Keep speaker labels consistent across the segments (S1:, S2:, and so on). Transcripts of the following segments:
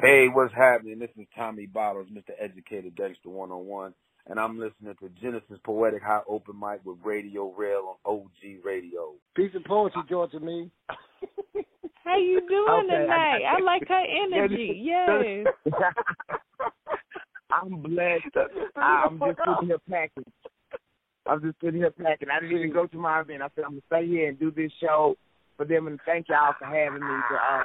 S1: Hey, what's happening? This is Tommy Bottles, Mr. Educated Gangster 101, and I'm listening to Genesis Poetic High Open Mic with Radio Rail on OG Radio.
S2: Piece of poetry, Georgia Me.
S3: How you doing
S4: Okay,
S3: tonight?
S4: I-
S3: I, like her energy. Yes.
S4: I'm blessed. I'm just sitting here packing. I'm just sitting here packing. I didn't even go to my event. I said I'm gonna stay here and do this show for them, and thank y'all for having me. To, uh,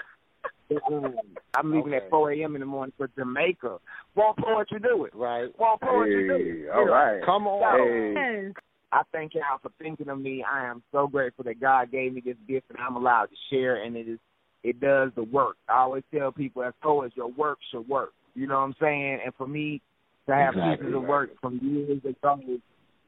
S4: I'm leaving
S2: Okay.
S4: at 4 a.m. in the morning for Jamaica. Won't poetry do it?
S2: Right.
S4: Won't poetry do it?
S1: All right.
S2: Come on.
S1: Hey.
S4: I thank y'all for thinking of me. I am so grateful that God gave me this gift and I'm allowed to share and it is it does the work. I always tell people as poets your work should work. You know what I'm saying? And for me to have
S1: Exactly,
S4: pieces of work from years ago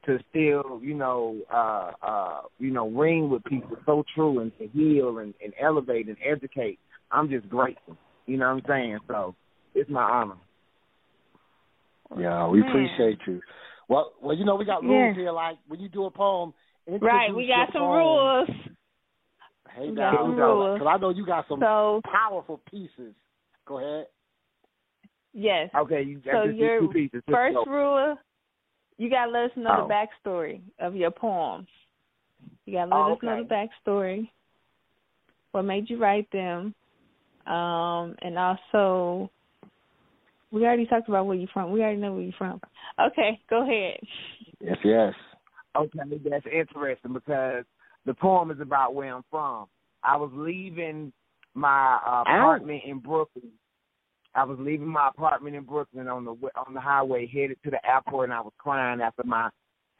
S4: to still, you know, uh uh, you know, ring with people so true and to heal and, and elevate and educate, I'm just grateful. You know what I'm saying? So it's my honor.
S2: Yeah, we
S3: Man.
S2: appreciate you. Well, well, you know we got rules
S3: Yeah.
S2: here. Like when you do a poem,
S3: Right. We got some
S2: poem.
S3: rules.
S2: Hey
S3: We got
S2: now,
S3: some rules.
S2: because I know you got some
S3: So
S2: powerful pieces. Go ahead.
S3: yes.
S4: Okay, you
S3: So
S4: just
S3: your
S4: two pieces. Just
S3: First
S4: go.
S3: rule, you gotta let us know
S4: Oh.
S3: the backstory of your poems. You gotta let
S4: Oh,
S3: us know the backstory. What made you write them? Um, and also we already talked about where you're from. We already know where you're from. Okay, go ahead.
S2: Yes, yes.
S4: Okay, that's interesting because the poem is about where I'm from. I was leaving my uh, apartment in Brooklyn. I was leaving my apartment in Brooklyn on the wa- on the highway headed to the airport, and I was crying after my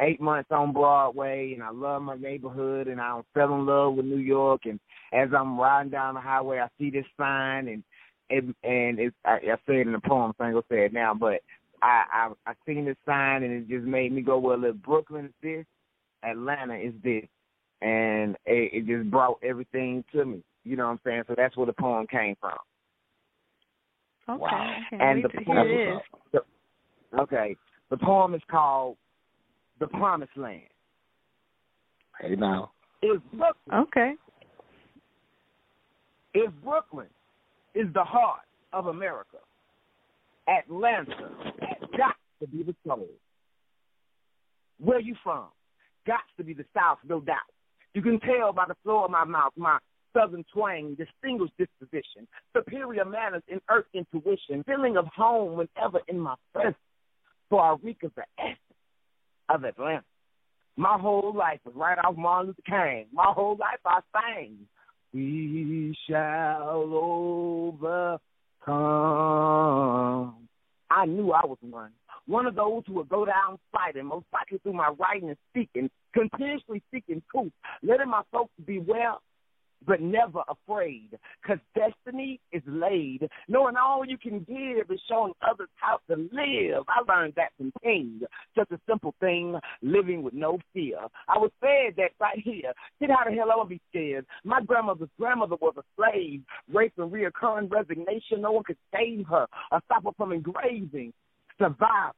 S4: eight months on Broadway, and I love my neighborhood, and I fell in love with New York. And as I'm riding down the highway, I see this sign, and and, and it's, I, I say it in the poem, so I ain't gonna say it now, but I, I I seen this sign, and it just made me go, well, if Brooklyn is this, Atlanta is this, and it, it just brought everything to me. You know what I'm saying? So that's where the poem came from.
S3: Okay.
S2: Wow.
S3: I
S4: And the poem-
S3: hear
S2: That's
S3: this.
S2: what's up.
S4: Okay, the poem is called "The Promised Land."
S2: Hey now.
S4: If Brooklyn,
S3: Okay.
S4: if Brooklyn is the heart of America, Atlanta got to be the soul. Where you from? Got to be the South, no doubt. You can tell by the flow of my mouth, my southern twang, distinguished disposition, superior manners in earth intuition, feeling of home whenever in my presence. For I reek of the essence of Atlanta. My whole life was right off Martin Luther King. My whole life I sang. We shall overcome. I knew I was one. One of those who would go down fighting, most likely through my writing and speaking, continuously seeking truth, letting my folks beware, but never afraid. Because destiny is laid. Knowing all you can give is showing others how to live. I learned that from King. Just a simple thing, living with no fear. I was fed that right here. Kid, how the hell I would be scared? My grandmother's grandmother was a slave. Rape and reoccurring resignation. No one could save her or stop her from engraving. Survive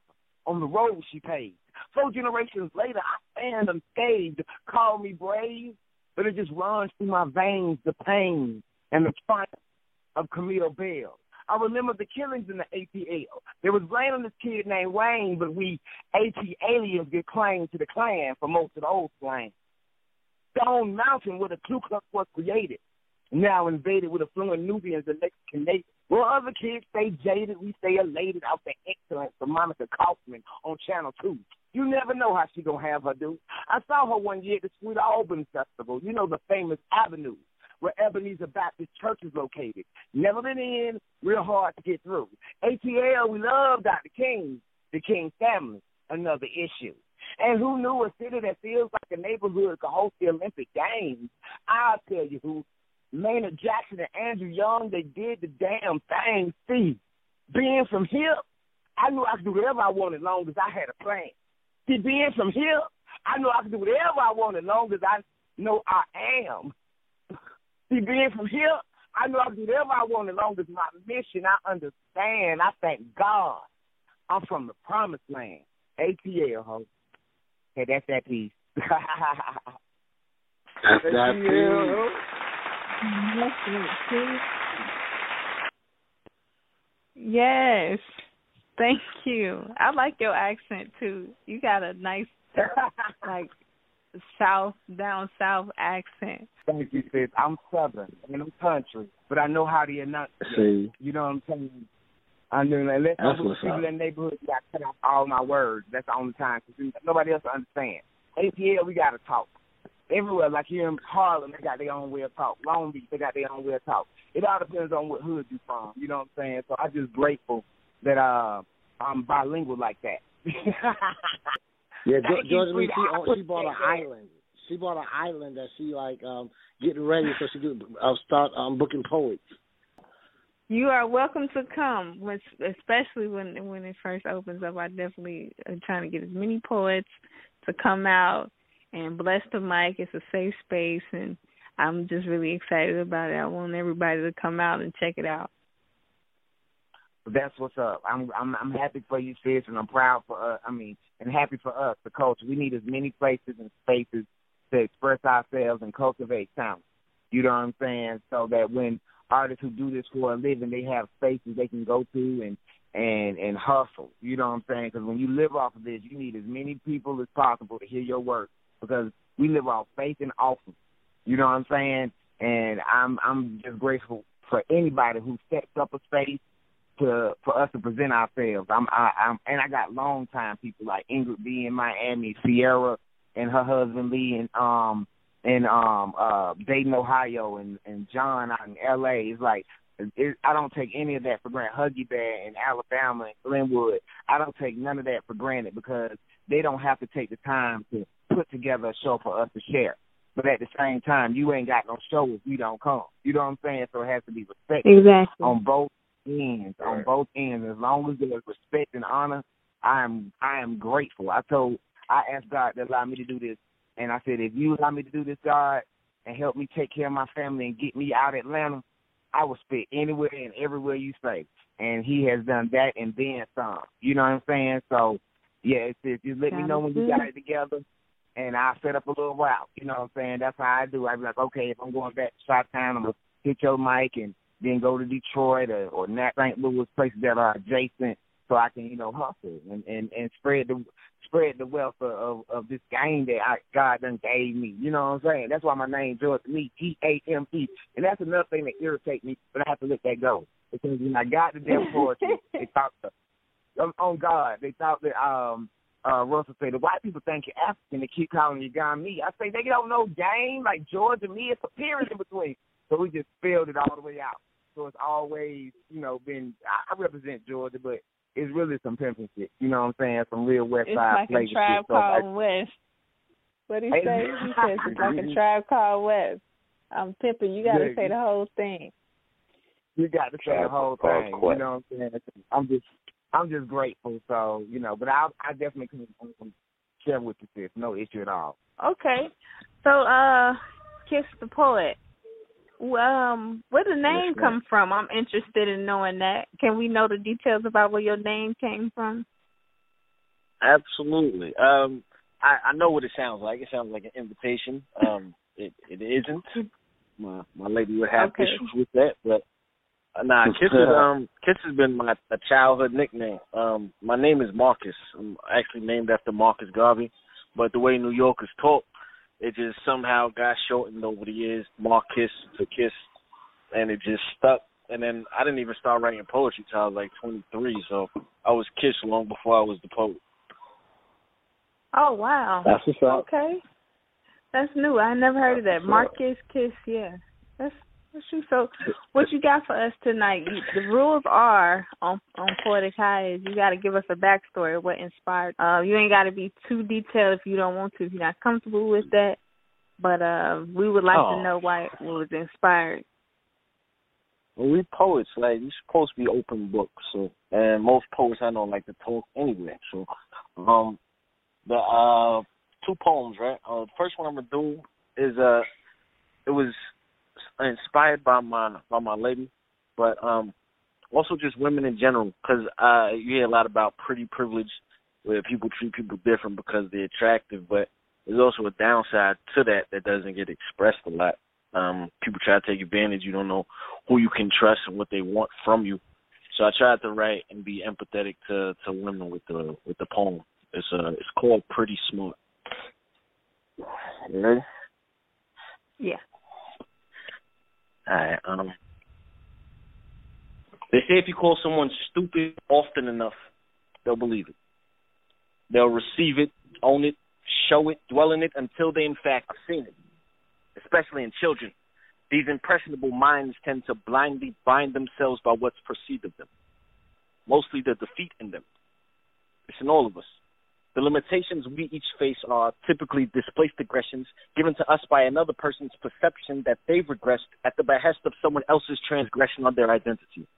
S4: on the road she paved. Four generations later, I stand unscathed. Call me brave, but it just runs through my veins the pain and the triumph of Camille Bell. I remember the killings in the ATL. There was blame on this kid named Wayne, but we AT aliens get claim to the Klan for most of the old slang. Stone Mountain, where the Ku Klux was created, now invaded with affluent Nubians and Mexican natives. While other kids stay jaded, we stay elated out the excellence of Monica Kaufman on Channel 2. You never know how she gonna have her do. I saw her one year at the Sweet Auburn Festival, you know, the famous avenue where Ebenezer Baptist Church is located. Never been in, real hard to get through. ATL, we love Dr. King, the King family, another issue. And who knew a city that feels like a neighborhood could host the Olympic Games? I'll tell you who. Maynard Jackson and Andrew Young, they did the damn thing. See, being from here, I knew I could do whatever I wanted as long as I had a plan. See, being from here, I knew I could do whatever I wanted as long as I know I am. See, being from here, I know I can do whatever I want as long as my mission, I understand. I thank God. I'm from the promised land. ATL, ho. Hey, that's that piece.
S2: That's that piece.
S3: Yes, yes, yes. Yes. Thank you. I like your accent too. You got a nice like south down south accent.
S4: Thank you, sis. I'm southern and I'm country, but I know how to enunciate.
S2: See,
S4: You know what I'm saying? I mean, unless
S2: That's
S4: I'm with
S2: what's
S4: people
S2: up.
S4: in the neighborhood, got cut out all my words. That's the only time because nobody else will understand. ATL, we got to talk. Everywhere, like here in Harlem, they got their own way of talk. Long Beach, they got their own way of talk. It all depends on what hood you from. You know what I'm saying? So I'm just grateful that uh, I'm bilingual like that.
S2: yeah,
S4: Thank
S2: Ge-
S4: you,
S2: Georgia Lee, she oh, she bought an island. She bought an island that she like um getting ready so she could uh, start um booking poets.
S3: You are welcome to come, when- especially when when it first opens up. I definitely am trying to get as many poets to come out and bless the mic. It's a safe space, and I'm just really excited about it. I want everybody to come out and check it out.
S4: That's what's up. I'm I'm I'm happy for you, sis, and I'm proud for us. I mean, and happy for us, the culture. We need as many places and spaces to express ourselves and cultivate talent. You know what I'm saying? So that when artists who do this for a living, they have spaces they can go to and and and hustle. You know what I'm saying? Because when you live off of this, you need as many people as possible to hear your work because we live off faith and offering. You know what I'm saying? And I'm I'm just grateful for anybody who steps up a space to for us to present ourselves. I'm I, I'm and I got long time people like Ingrid B in Miami, Sierra and her husband Lee and um in um uh Dayton, Ohio and and John out in LA. It's like it, I don't take any of that for granted. Huggy Bear in Alabama and Glenwood. I don't take none of that for granted because they don't have to take the time to put together a show for us to share. But at the same time, you ain't got no show if you don't come. You know what I'm saying? So it has to be respected
S3: Exactly.
S4: on both ends. On both ends, as long as there's respect and honor, I am I am grateful. I told I asked God to allow me to do this, and I said, if you allow me to do this, God, and help me take care of my family and get me out of Atlanta, I will spit anywhere and everywhere you say. And He has done that and then some. You know what I'm saying? So yeah, it's, it's just let me know when you got it together. And I'll set up a little route. You know what I'm saying? That's how I do. I'd be like, okay, if I'm going back to Shot Town, I'm gonna hit your mic and then go to Detroit or, or Nat St. Louis, places that are adjacent, so I can you know hustle and and and spread the spread the wealth of of, of this game that I, God done gave me. You know what I'm saying? That's why my name George me G A M E, and that's another thing that irritates me, but I have to let that go because when I got the Def Poetry, they thought the, on, on God, they thought that um. Uh, Russell said, the white people think you're African. They keep calling you John Me. I say, they don't know game. Like George and me, it's a period in between. So we just spelled it all the way out. So it's always, you know, been I I represent Georgia, but it's really some pimping shit. You know what I'm saying? Some real West
S3: It's
S4: Side
S3: like a tribe
S4: shit. So I-
S3: called West. What he
S4: Hey.
S3: say? He says it's like a tribe called West. I'm pimping. You got to
S4: Yeah.
S3: say the whole thing.
S4: you got to say the whole thing. You know what I'm saying? I'm just I'm just grateful. So you know, but I I definitely can um, share with you sis. No issue at all.
S3: Okay. So, uh, Kiss the Poet. Um, where the name
S2: Yes,
S3: come from? I'm interested in knowing that. Can we know the details about where your name came from?
S5: Absolutely. Um, I, I know what it sounds like. It sounds like an invitation. Um, it it isn't. My my lady would have
S3: Okay.
S5: issues with that, but nah. Kiss is um Kiss has been my a childhood nickname. Um, my name is Marcus. I'm actually named after Marcus Garvey, but the way New Yorkers talk, it just somehow got shortened over the years. Marcus to Kiss, and it just stuck. And then I didn't even start writing poetry till I was like 23, so I was Kiss long before I was the poet.
S3: Oh wow.
S2: That's what's up.
S3: Okay. That's new. I never heard of that. Marcus Kiss, yeah. That's that's true. So what you got for us tonight? The rules are on on Poetic High is you gotta give us a backstory of what inspired uh you ain't gotta be too detailed if you don't want to, if you're not comfortable with that. But uh we would like
S5: Oh.
S3: to know why it was inspired.
S5: Well, we poets, like we supposed to be open books, so and most poets I know like to talk anyway. So, um, the uh two poems, right? Uh, the first one I'm gonna do is uh, it was inspired by my by my lady, but um, also just women in general, because uh, you hear a lot about pretty privilege, where people treat people different because they're attractive, but there's also a downside to that that doesn't get expressed a lot. Um, people try to take advantage. You don't know who you can trust and what they want from you. So I tried to write and be empathetic to to women with the with the poem. It's uh it's called Pretty Smart. You ready?
S3: Yeah.
S5: All right. Um. They say if you call someone stupid often enough, they'll believe it. They'll receive it, own it, show it, dwell in it until they in fact have seen it. Especially in children, these impressionable minds tend to blindly bind themselves by what's perceived of them, mostly the defeat in them. It's in all of us. The limitations we each face are typically displaced aggressions given to us by another person's perception that they've regressed at the behest of someone else's transgression on their identity.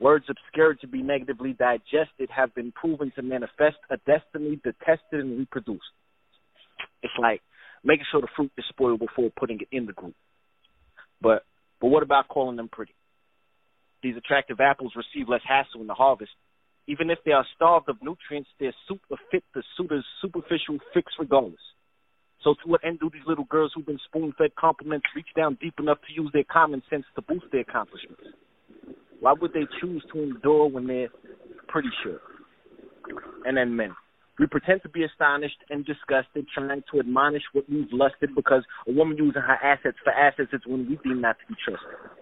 S5: Words obscured to be negatively digested have been proven to manifest a destiny detested and reproduced. It's like making sure the fruit is spoiled before putting it in the group. But but what about calling them pretty? These attractive apples receive less hassle in the harvest even if they are starved of nutrients, soup will fit the suitor's superficial fix regardless. So to what end do these little girls who've been spoon-fed compliments reach down deep enough to use their common sense to boost their accomplishments? Why would they choose to endure when they're pretty sure? And then men. We pretend to be astonished and disgusted, trying to admonish what we've lusted because a woman using her assets for assets is when we deem not to be trusted.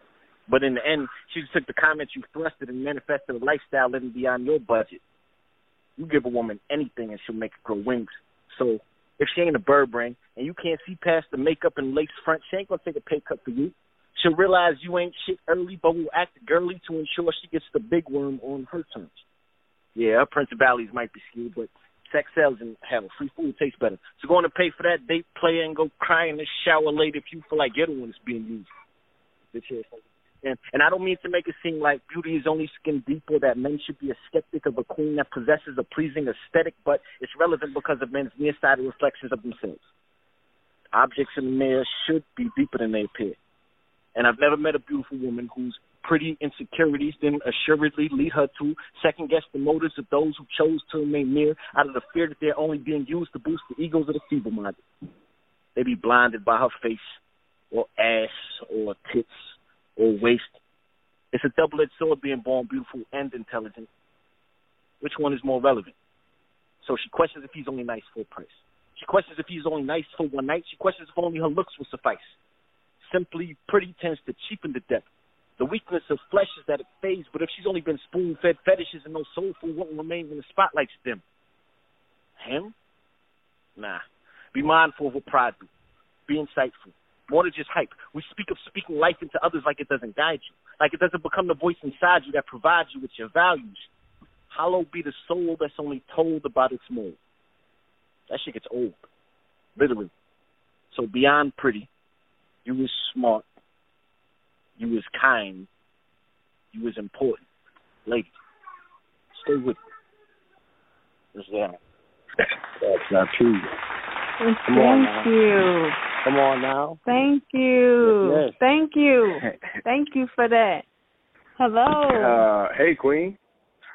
S5: But in the end, she took the comments you thrusted and manifested a lifestyle living beyond your budget. You give a woman anything and she'll make it grow wings. So if she ain't a bird brain and you can't see past the makeup and lace front, she ain't gonna take a pay cut for you. She'll realize you ain't shit early, but will act girly to ensure she gets the big worm on her terms. Yeah, her principalities might be skewed, but sex sells and hell, free food tastes better. So go on and pay for that date player and go cry in the shower later if you feel like you're one that's being used. Bitch and, and I don't mean to make it seem like beauty is only skin deep or that men should be a skeptic of a queen that possesses a pleasing aesthetic, but it's relevant because of men's nearsighted reflections of themselves. Objects in the mirror should be deeper than they appear. And I've never met a beautiful woman whose pretty insecurities didn't assuredly lead her to second guess the motives of those who chose to remain near out of the fear that they're only being used to boost the egos of the feeble minded. They be blinded by her face or ass or tits or waste. It's a double edged sword being born beautiful and intelligent. Which one is more relevant? So she questions if he's only nice for a price. She questions if he's only nice for one night. She questions if only her looks will suffice. Simply pretty tends to cheapen the depth. The weakness of flesh is that it fades, but if she's only been spoon fed fetishes and no soul food won't remain when the spotlight's dim. Him? Nah. Be mindful of what pride do. Be insightful more than just hype. We speak of speaking life into others like it doesn't guide you, like it doesn't become the voice inside you that provides you with your values. Hollow be the soul that's only told about its mold. That shit gets old, literally. So beyond pretty, you is smart, you is kind, you is important. Lady, stay with me. Is that? That's not true.
S3: Come Thank on you.
S5: Come on now.
S3: Thank you.
S5: Yes, yes.
S3: Thank you. Thank you for that. Hello.
S6: Uh, hey, Queen.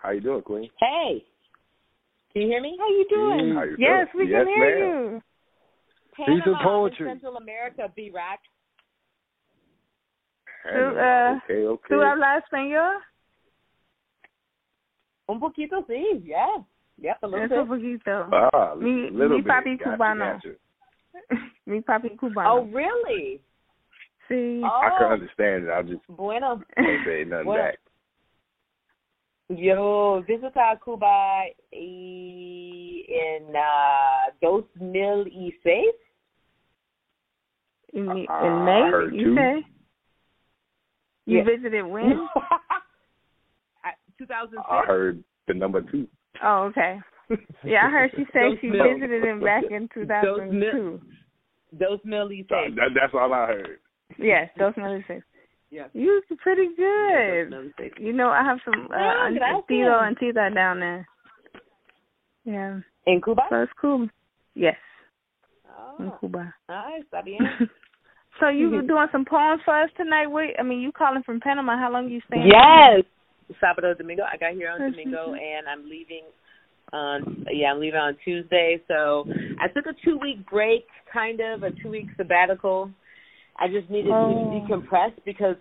S6: How you doing, Queen?
S7: Hey. Can you hear me?
S3: How you doing?
S6: How you
S3: yes,
S6: doing?
S3: we
S6: yes,
S3: can hear
S6: ma'am.
S3: you.
S7: Panama
S6: Piece of poetry.
S7: Central America, B-Rock.
S3: Tú, uh,
S6: okay, okay.
S3: ¿Tú hablas español?
S7: Un poquito, sí, yeah. Yep, a little
S3: Es un
S7: bit.
S3: poquito.
S6: Ah,
S3: Mi-
S6: little
S3: mi
S6: bit.
S3: papi
S6: Gotcha,
S3: cubano.
S6: gotcha.
S3: Mi papi
S7: Oh, really?
S3: See,
S7: Oh,
S6: I can understand it. I just
S7: bueno.
S6: can't say nothing
S7: Bueno.
S6: back.
S7: Yo visité a Cuba y en uh, 2006.
S3: In, in
S6: Uh,
S3: May,
S6: I heard
S3: you
S6: two.
S3: say? You
S7: Yeah.
S3: visited when?
S7: I- 2006.
S6: I heard the number two.
S3: oh, okay. Yeah, I heard she say
S7: Those
S3: she
S7: milk.
S3: visited him back in 2002.
S7: Those Millie
S6: Uh, that, that's all I heard.
S3: Yes, those six.
S7: Yes.
S3: You was pretty good.
S7: Those six.
S3: You know, I have some uh, auntie
S7: gracias.
S3: Tito and Tita down there. Yeah,
S7: En Cuba?
S3: so it's cool. Yes, in
S7: Oh,
S3: Cuba.
S7: ah, está bien.
S3: so you were doing some poems for us tonight? Wait, I mean, you calling from Panama? How long you staying?
S7: Yes. Sábado Domingo. I got here on Domingo and I'm leaving on yeah, I'm leaving on Tuesday. So I took a two week break, kind of a two week sabbatical. I just needed
S3: Oh.
S7: to decompress because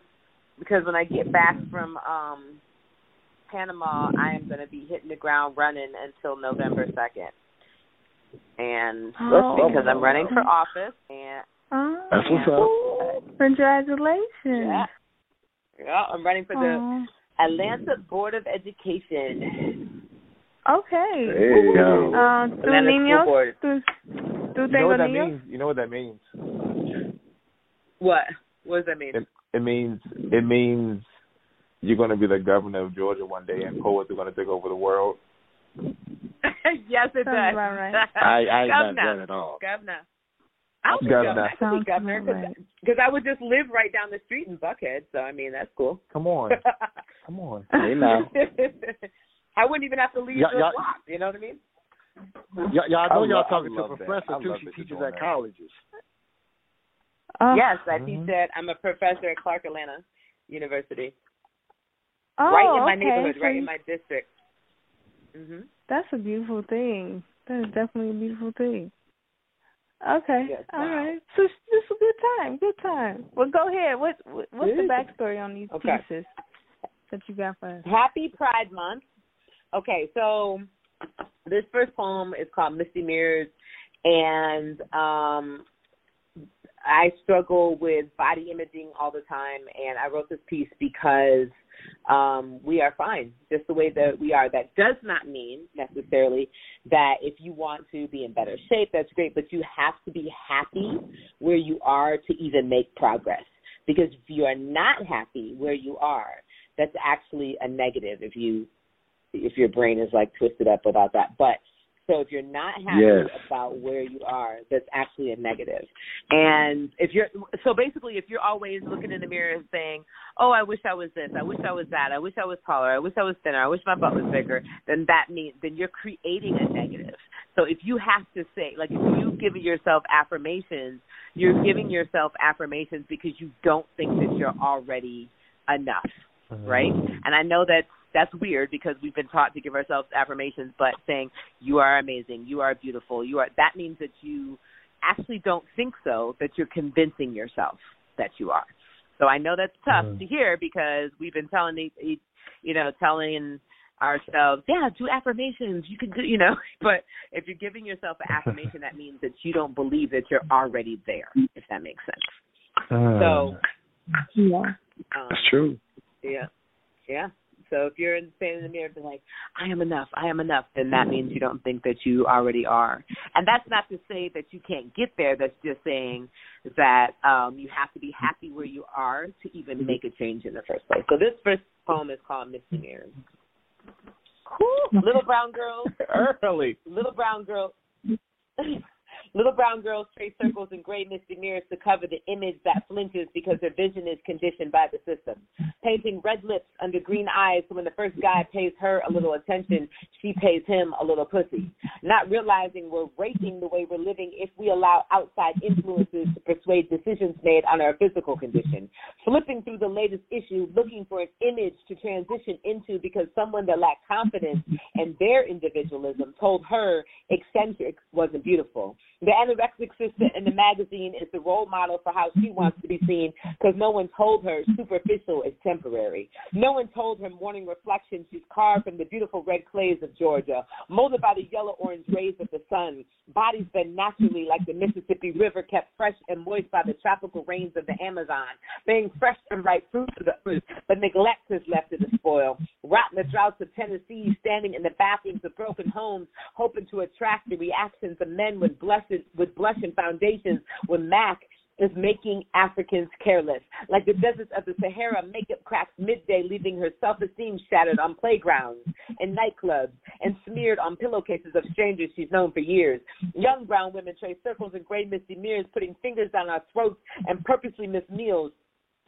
S7: because when I get back from um Panama, I am going to be hitting the ground running until November second, and
S3: Oh.
S7: because I'm running for office, and
S3: Oh,
S2: That's what's up.
S3: Congratulations.
S7: yeah, yeah, I'm running for the Atlanta Board of Education.
S3: Okay.
S6: There you go.
S3: Uh, tu niños,
S7: Board.
S3: tu, tu
S8: You know what that
S3: niños.
S8: means? You know what that means?
S7: What? What does that mean?
S8: It, it means it means you're going to be the governor of Georgia one day, and poets are going to take over the world.
S7: yes, it
S3: Sounds
S7: does.
S3: right.
S2: I, I ain't not that at all.
S7: Governor. I'll be
S8: Governor.
S7: governor. I be governor
S3: about right.
S7: because I would just live right down the street in Buckhead. So I mean, that's cool.
S8: Come on, come on.
S2: Hey now.
S7: I wouldn't even have to leave
S2: Y'all-
S7: the
S2: y'all-
S7: block. You know what I mean?
S2: Y- y'all
S8: I
S2: know y'all
S8: love- I
S2: talking to a professor too. She teaches at
S8: that.
S2: colleges.
S3: Oh,
S7: yes, I
S8: Mhm.
S7: teach at. I'm a professor at Clark Atlanta University,
S3: oh,
S7: right in my
S3: okay.
S7: neighborhood,
S3: So
S7: right in my district. Mhm.
S3: That's a beautiful thing. That is definitely a beautiful thing. Okay.
S7: Yes,
S3: All
S7: wow.
S3: right. So this just a good time. Good time. Well, go ahead. What, what what's the
S7: Good.
S3: backstory on these
S7: Okay.
S3: pieces that you got for us?
S7: Happy Pride Month. Okay, so this first poem is called Misty Mirrors, and um, I struggle with body imaging all the time, and I wrote this piece because um, we are fine just the way that we are. That does not mean necessarily that if you want to be in better shape, that's great, but you have to be happy where you are to even make progress. Because if you are not happy where you are, that's actually a negative if you if your brain is like twisted up about that. But so if you're not happy
S2: Yes.
S7: about where you are, that's actually a negative. And if you're so basically if you're always looking in the mirror and saying, "Oh, I wish I was this. I wish I was that. I wish I was taller. I wish I was thinner. I wish my butt was bigger," then that means then you're creating a negative. So if you have to say, like if you give yourself affirmations, you're giving yourself affirmations because you don't think that you're already enough right? Mm-hmm. And I know that that's weird because we've been taught to give ourselves affirmations, but saying you are amazing, you are beautiful, you are that means that you actually don't think so, that you're convincing yourself that you are. So I know that's tough to hear because we've been telling the e- you know, telling ourselves, yeah, do affirmations, you can do, you know, but if you're giving yourself an affirmation that means that you don't believe that you're already there, if that makes sense. So,
S3: Yeah.
S7: um,
S2: That's true.
S7: yeah. Yeah. So if you're standing in the mirror and like, I am enough, I am enough, then that means you don't think that you already are. And that's not to say that you can't get there. That's just saying that um you have to be happy where you are to even make a change in the first place. So this first poem is called Misty Mirrors. Cool. Little brown girl.
S8: early.
S7: little brown girl little brown girls trace circles in gray misty mirrors to cover the image that flinches because their vision is conditioned by the system. Painting red lips under green eyes so when the first guy pays her a little attention she pays him a little pussy. Not realizing we're raping the way we're living if we allow outside influences to persuade decisions made on our physical condition. Flipping through the latest issue looking for an image to transition into because someone that lacked confidence in their individualism told her eccentric wasn't beautiful. The anorexic sister in the magazine is the role model for how she wants to be seen because no one told her superficial is temporary. No one told her morning reflection she's carved from the beautiful red clays of Georgia, molded by the yellow orange rays of the sun, bodies bend naturally like the Mississippi River, kept fresh and moist by the tropical rains of the Amazon, being fresh and ripe fruit to the earth, but neglect is left to the spoil. Rot in the droughts of Tennessee, standing in the bathrooms of broken homes, hoping to attract the reactions of men with blessed with blushing foundations when Mac is making Africans careless. Like the deserts of the Sahara, makeup cracks midday, leaving her self esteem shattered on playgrounds and nightclubs and smeared on pillowcases of strangers she's known for years. Young brown women trace circles in gray misty mirrors, putting fingers down our throats and purposely miss meals.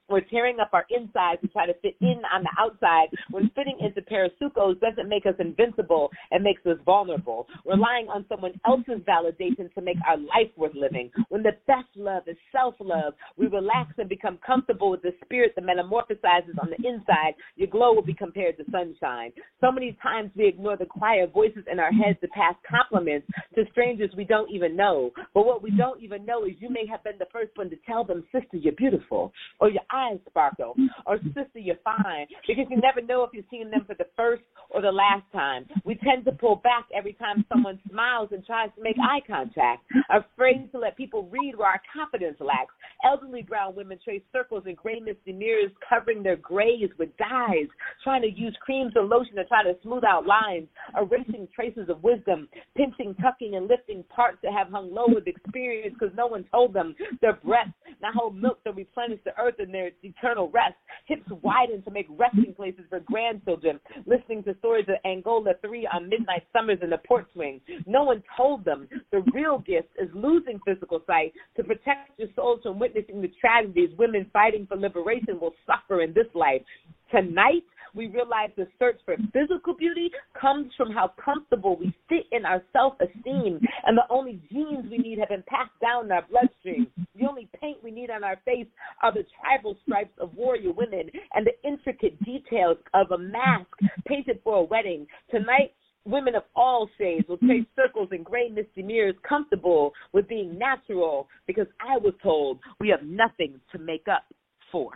S7: We're tearing up our insides to try to fit in on the outside when fitting into parasucos doesn't make us invincible and makes us vulnerable. Relying on someone else's validation to make our life worth living. When the best love is self love, we relax and become comfortable with the spirit that metamorphosizes on the inside. Your glow will be compared to sunshine. So many times we ignore the quiet voices in our heads to pass compliments to strangers we don't even know. But what we don't even know is you may have been the first one to tell them, sister, you're beautiful, or your sparkle. Or sister, you're fine. Because you never know if you're seeing them for the first or the last time. We tend to pull back every time someone smiles and tries to make eye contact, afraid to let people read where our confidence lacks. Elderly brown women trace circles in gray misty mirrors, covering their grays with dyes, trying to use creams and lotion to try to smooth out lines, erasing traces of wisdom, pinching, tucking, and lifting parts that have hung low with experience because no one told them their breasts now hold milk to replenish the earth in their eternal rest. Hips widen to make resting places for grandchildren, listening to stories of Angola 3 on midnight summers in the port swing. No one told them the real gift is losing physical sight to protect your souls from witnessing the tragedies women fighting for liberation will suffer in this life. Tonight, we realize the search for physical beauty comes from how comfortable we sit in our self esteem. And the only genes we need have been passed down in our bloodstream. The only paint we need on our face are the tribal stripes of warrior women and the intricate details of a mask painted for a wedding. Tonight, women of all shades will trace circles in gray misty mirrors comfortable with being natural because I was told we have nothing to make up for.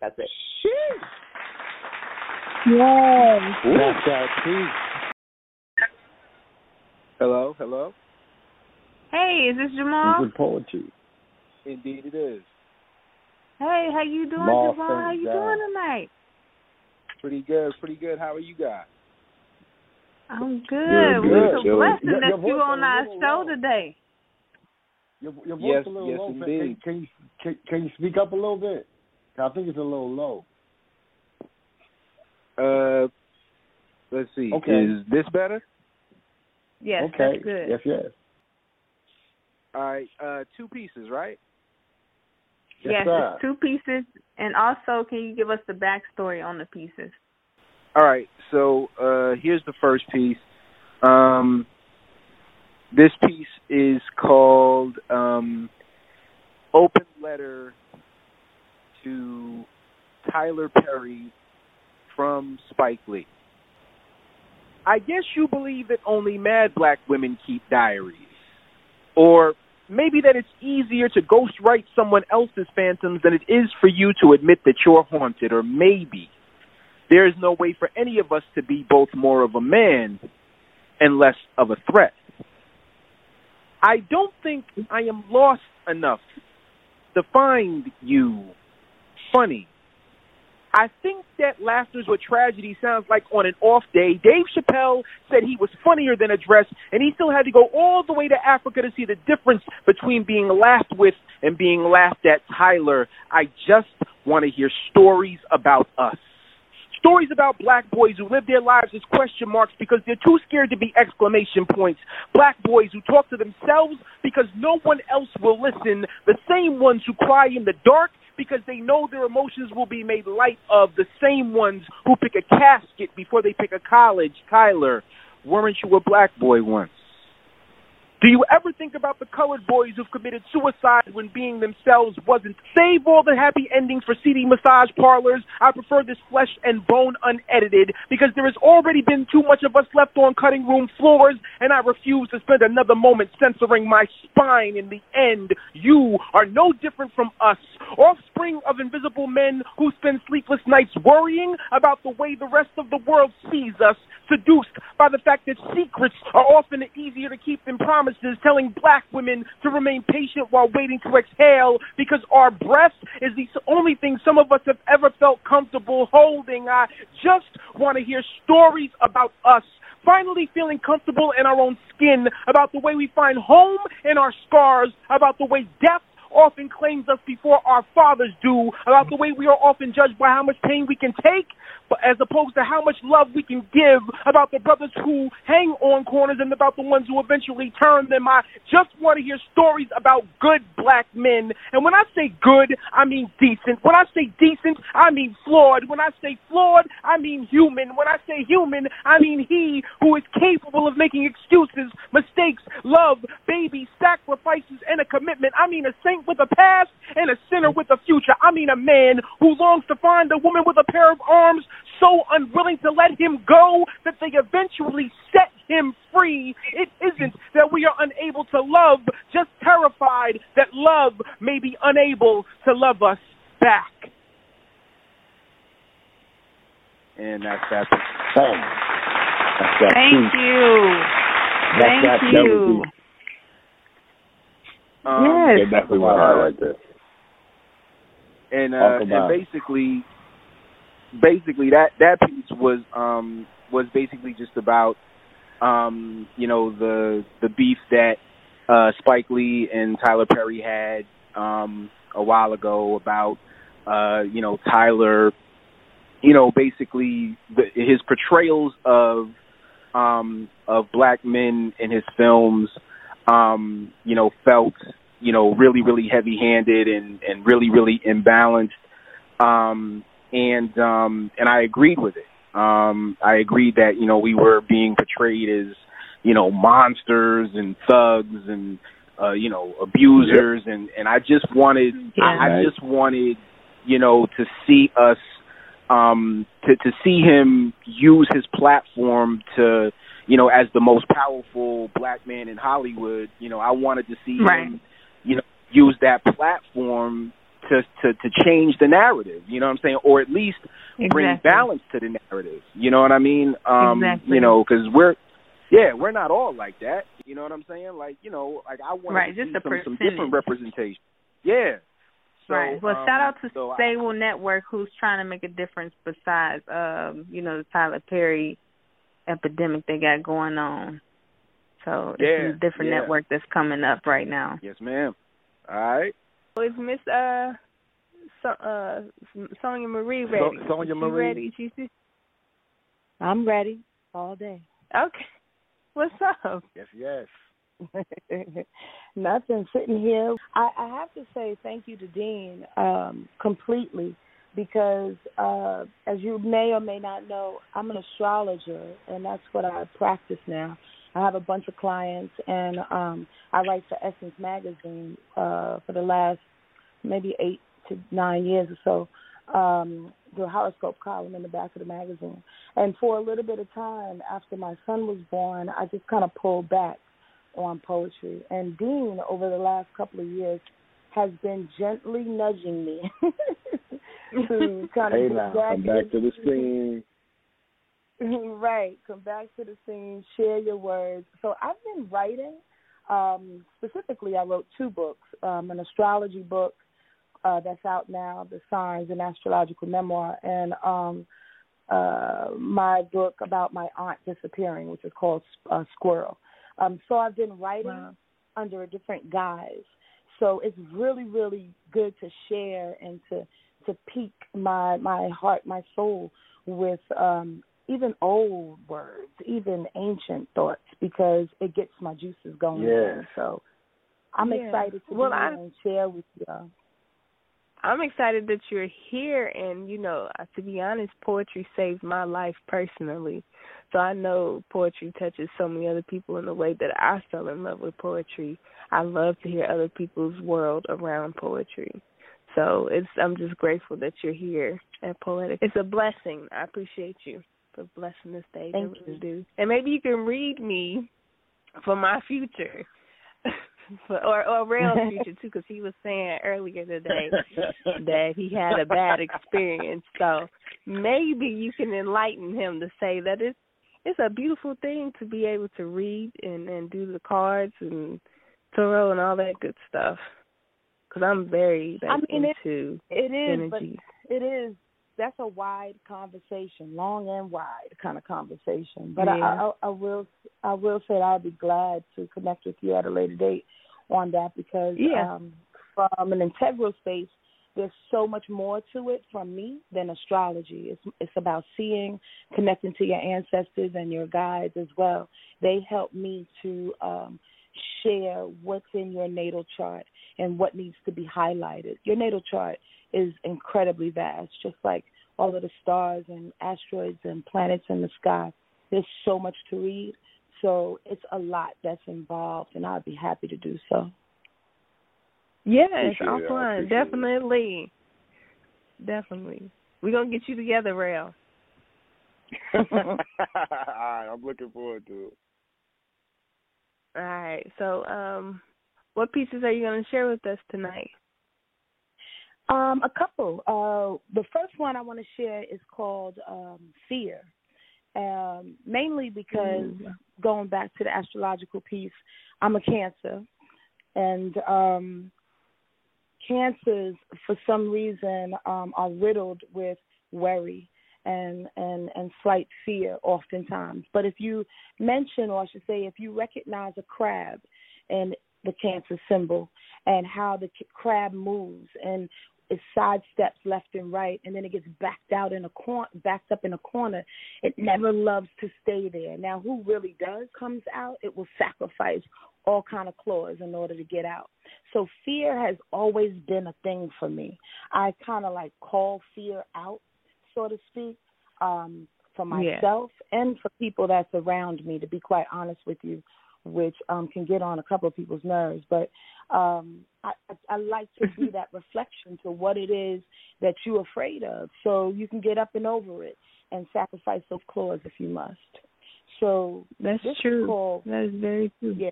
S7: That's it.
S3: Yes.
S9: That's that too. Hello, hello.
S3: Hey, is this Jamal?
S9: Good poetry. Indeed, it is.
S3: Hey, how you doing,
S9: Jamal
S3: Jamal? How you
S9: Fenton.
S3: doing tonight?
S9: Pretty good, pretty good. How are you guys?
S3: I'm good.
S9: Good,
S3: We're so
S9: good.
S3: blessed
S9: Your-
S3: that
S9: your
S3: you on our show
S9: low.
S3: today.
S10: Your, your voice
S9: Yes,
S10: a little
S9: yes,
S10: low. Can,
S9: indeed.
S10: can you can, can you speak up a little bit? I think it's a little low.
S9: Uh, let's see.
S10: Okay.
S9: Is this better?
S3: Yes,
S10: okay.
S3: that's good.
S10: Yes, yes.
S9: All right. Uh, two pieces, right?
S3: yes,
S10: sir.
S3: it's two pieces. And also, can you give us the backstory on the pieces?
S9: All right. So uh, here's the first piece. Um, this piece is called um, "Open Letter to Tyler Perry from Spike Lee." I guess you believe that only mad black women keep diaries, or maybe that it's easier to ghostwrite someone else's phantoms than it is for you to admit that you're haunted, or maybe there is no way for any of us to be both more of a man and less of a threat. I don't think I am lost enough to find you funny. I think that laughter's what tragedy sounds like on an off day. Dave Chappelle said he was funnier than a dress, and he still had to go all the way to Africa to see the difference between being laughed with and being laughed at. Tyler, I just want to hear stories about us. Stories about black boys who live their lives as question marks because they're too scared to be exclamation points. Black boys who talk to themselves because no one else will listen. The same ones who cry in the dark because they know their emotions will be made light of. The same ones who pick a casket before they pick a college. Tyler, weren't you a black boy once? Do you ever think about the colored boys who've committed suicide when being themselves wasn't? Save all the happy endings for seedy massage parlors. I prefer this flesh and bone unedited because there has already been too much of us left on cutting room floors, and I refuse to spend another moment censoring my spine. In the end, you are no different from us, offspring of invisible men who spend sleepless nights worrying about the way the rest of the world sees us, seduced by the fact that secrets are often easier to keep than promises, telling black women to remain patient while waiting to exhale because our breath is the only thing some of us have ever felt comfortable holding. I just want to hear stories about us. Finally, feeling comfortable in our own skin, about the way we find home in our scars, about the way death often claims us before our fathers do, about the way we are often judged by how much pain we can take, as opposed to how much love we can give, about the brothers who hang on corners and about the ones who eventually turn them. I just want to hear stories about good black men. And when I say good, I mean decent. When I say decent, I mean flawed. When I say flawed, I mean human. When I say human, I mean he who is capable of making excuses, mistakes, love, babies, sacrifices, and a commitment. I mean a saint with a past and a sinner with a future. I mean a man who longs to find a woman with a pair of arms so unwilling to let him go that they eventually set him free. It isn't that we are unable to love, just terrified that love may be unable to love us.
S3: back.
S11: And that's that. piece.
S10: That's that
S3: Thank
S10: piece.
S3: you.
S10: That's
S3: Thank
S10: that
S3: you.
S11: Um,
S3: Yes.
S6: They definitely went hard right there.
S11: and uh, and basically, basically that that piece was um was basically just about um you know the the beef that uh Spike Lee and Tyler Perry had um a while ago about uh you know Tyler you know basically the, his portrayals of um of black men in his films um you know felt you know really really heavy handed and and really really imbalanced. Um and um and I agreed with it. Um I agreed that you know we were being portrayed as you know monsters and thugs and uh you know abusers. And and I just wanted I, I just wanted you know to see us um to to see him use his platform to you know as the most powerful black man in Hollywood. You know I wanted to see
S3: Right.
S11: him you know use that platform to to to change the narrative you know what I'm saying or at least bring balance to the narrative you know what I mean um
S3: Exactly.
S11: you know cuz we're yeah we're not all like that you know what I'm saying like you know like I want
S3: Right,
S11: to see some, some different representation yeah so,
S3: right. Well,
S11: um,
S3: shout out to
S11: so I-
S3: Stable Network, who's trying to make a difference besides, um, you know, the Tyler Perry epidemic they got going on. So
S11: Yeah,
S3: it's a different
S11: yeah.
S3: network that's coming up right now.
S11: Yes, ma'am. All right.
S3: Is Miss uh, so, uh, Sonia Marie ready?
S10: So- Sonia
S3: Is she
S10: Marie?
S3: ready? She, she,
S12: I'm ready all day.
S3: okay. What's up?
S10: Yes, yes.
S12: Nothing. Sitting here. I, I have to say thank you to Dean um, completely because, uh, as you may or may not know, I'm an astrologer, and that's what I practice now. I have a bunch of clients, and um, I write for Essence Magazine uh, for the last maybe eight to nine years or so. Um, the horoscope column in the back of the magazine. And for a little bit of time after my son was born, I just kind of pulled back on poetry. And Dean, over the last couple of years, has been gently nudging me to kind of
S10: Hey
S12: get
S10: now,
S12: back,
S10: come back to the scene.
S12: right, come back to the scene, share your words. So I've been writing. Um, specifically, I wrote two books: um, an astrology book uh, that's out now, The Signs, an astrological memoir, and um, uh, my book about my aunt disappearing, which is called uh, Squirrel. Um, so I've been writing
S3: Wow.
S12: under a different guise. So it's really, really good to share and to to pique my my heart, my soul with um, even old words, even ancient thoughts, because it gets my juices going.
S10: Yeah.
S12: again. So I'm
S3: Yeah.
S12: excited to
S3: Well,
S12: be
S3: I-
S12: and share with y'all.
S3: I'm excited that you're here, and you know, uh, to be honest, poetry saved my life personally. So I know poetry touches so many other people in the way that I fell in love with poetry. I love to hear other people's world around poetry. So it's I'm just grateful that you're here at Poetic. It's a blessing. I appreciate you for blessing the stage.
S12: Thank
S3: I really do. And maybe you can read me for my future. for, or or Rail's future too, because he was saying earlier today that he had a bad experience. So maybe you can enlighten him to say that it's it's a beautiful thing to be able to read and and do the cards and tarot and all that good stuff. Because I'm very
S12: I
S3: like,
S12: mean, it-
S3: into
S12: It is, but it is. That's a wide conversation, long and wide kind of conversation. But
S3: Yeah.
S12: I, I, I will, I will say I'll be glad to connect with you at a later date on that because
S3: Yeah.
S12: um, from an integral space, there's so much more to it from me than astrology. It's it's about seeing, connecting to your ancestors and your guides as well. They help me to um, share what's in your natal chart and what needs to be highlighted. Your natal chart is incredibly vast, just like all of the stars and asteroids and planets in the sky. There's so much to read. So it's a lot that's involved, and I'd be happy to do so.
S3: Yes,
S6: I
S3: offline,
S6: appreciate it.
S3: definitely, definitely. We're gonna get you together, Rail.
S6: All right, I'm looking forward to it.
S3: All right. So, um, what pieces are you gonna share with us tonight?
S12: Um, a couple. Uh, the first one I want to share is called um, Fear. Um, mainly because going back to the astrological piece, I'm a Cancer, and um, cancers for some reason um, are riddled with worry and and and slight fear oftentimes. But if you mention, or I should say, if you recognize a crab and the cancer symbol and how the crab moves and it sidesteps left and right and then it gets backed out in a corner backed up in a corner. It never loves to stay there. Now who really does comes out it will sacrifice all kind of claws in order to get out. So fear has always been a thing for me. I kind of like call fear out so to speak um for
S3: Yeah.
S12: myself and for people that's around me to be quite honest with you which um can get on a couple of people's nerves. But um I, I I like to be that reflection to what it is that you're afraid of so you can get up and over it and sacrifice those claws if you must. So
S3: That's true.
S12: called
S3: That is very true.
S12: yeah.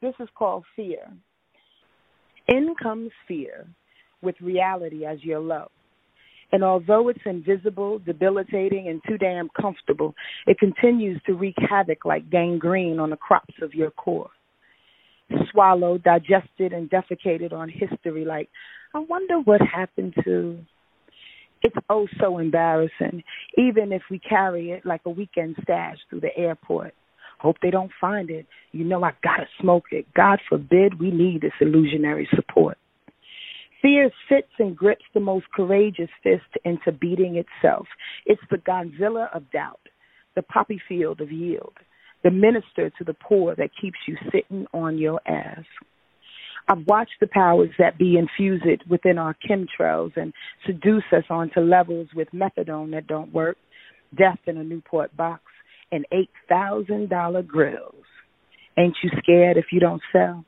S12: This is called fear. In comes fear with reality as your low and although it's invisible, debilitating, and too damn comfortable, it continues to wreak havoc like gangrene on the crops of your core. Swallowed, digested, and defecated on history like, I wonder what happened to. It's oh so embarrassing, even if we carry it like a weekend stash through the airport. Hope they don't find it. You know I gotta smoke it. God forbid we need this illusionary support. Fear sits and grips the most courageous fist into beating itself. It's the Godzilla of doubt, the poppy field of yield, the minister to the poor that keeps you sitting on your ass. I've watched the powers that be infuse it within our chemtrails and seduce us onto levels with methadone that don't work, death in a Newport box, and $8,000 grills. Ain't you scared if you don't sell?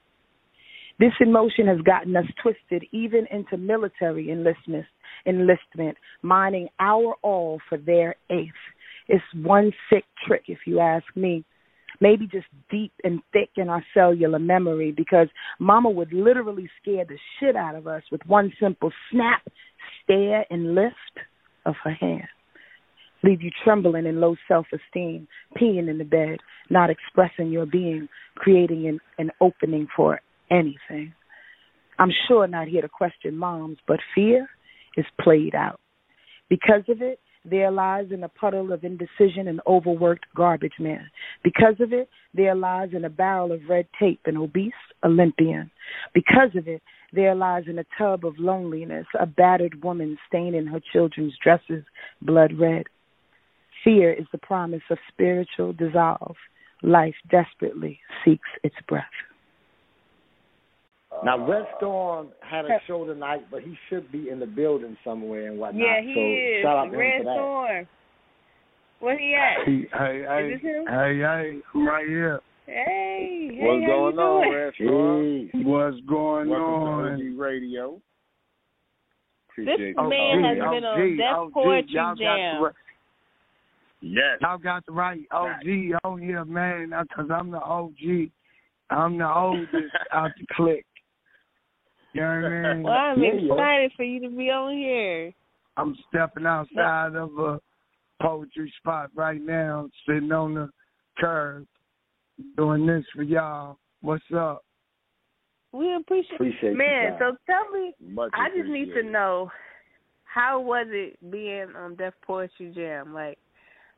S12: This emotion has gotten us twisted even into military enlistment, enlistment, mining our all for their eighth. It's one sick trick, if you ask me. Maybe just deep and thick in our cellular memory because Mama would literally scare the shit out of us with one simple snap, stare, and lift of her hand. Leave you trembling in low self esteem, peeing in the bed, not expressing your being, creating an, an opening for anything. I'm sure not here to question moms, but fear is played out. Because of it, there lies in a puddle of indecision and overworked garbage man. Because of it, there lies in a barrel of red tape an obese Olympian. Because of it, there lies in a tub of loneliness a battered woman staining her children's dresses blood red. Fear is the promise of spiritual dissolve. Life desperately seeks its breath.
S10: Now, Red Storm had a show tonight, but he should be in the building somewhere and whatnot.
S3: Yeah, he
S10: so
S3: is.
S10: shout out to him
S3: Red
S10: for that.
S3: Storm. Where he at?
S13: Hey, hey, hey,
S3: Is this him?
S13: hey, hey, I'm right here.
S3: Hey, hey,
S6: What's
S3: how
S6: going on,
S3: doing?
S6: Red Storm?
S13: What's going
S6: Welcome
S13: on?
S6: to OG Radio.
S3: This
S6: Appreciate
S13: Oh,
S3: man
S6: you.
S3: has
S13: OG,
S3: been on Def
S13: OG,
S3: Poetry
S13: y'all got the
S3: Jam.
S13: right-
S6: Yes.
S13: Y'all got the right OG on here, man, because I'm the OG. I'm the oldest out the clique. You know what I mean?
S3: Well, I'm
S10: Yeah, yeah.
S3: excited for you to be on here.
S13: I'm stepping outside of a poetry spot right now, sitting on the curb, doing this for y'all. What's up?
S3: We appreciate,
S10: Appreciate
S3: man.
S10: guys.
S3: So tell me,
S6: Much
S3: I just need to know how was it being on Def Poetry Jam? Like,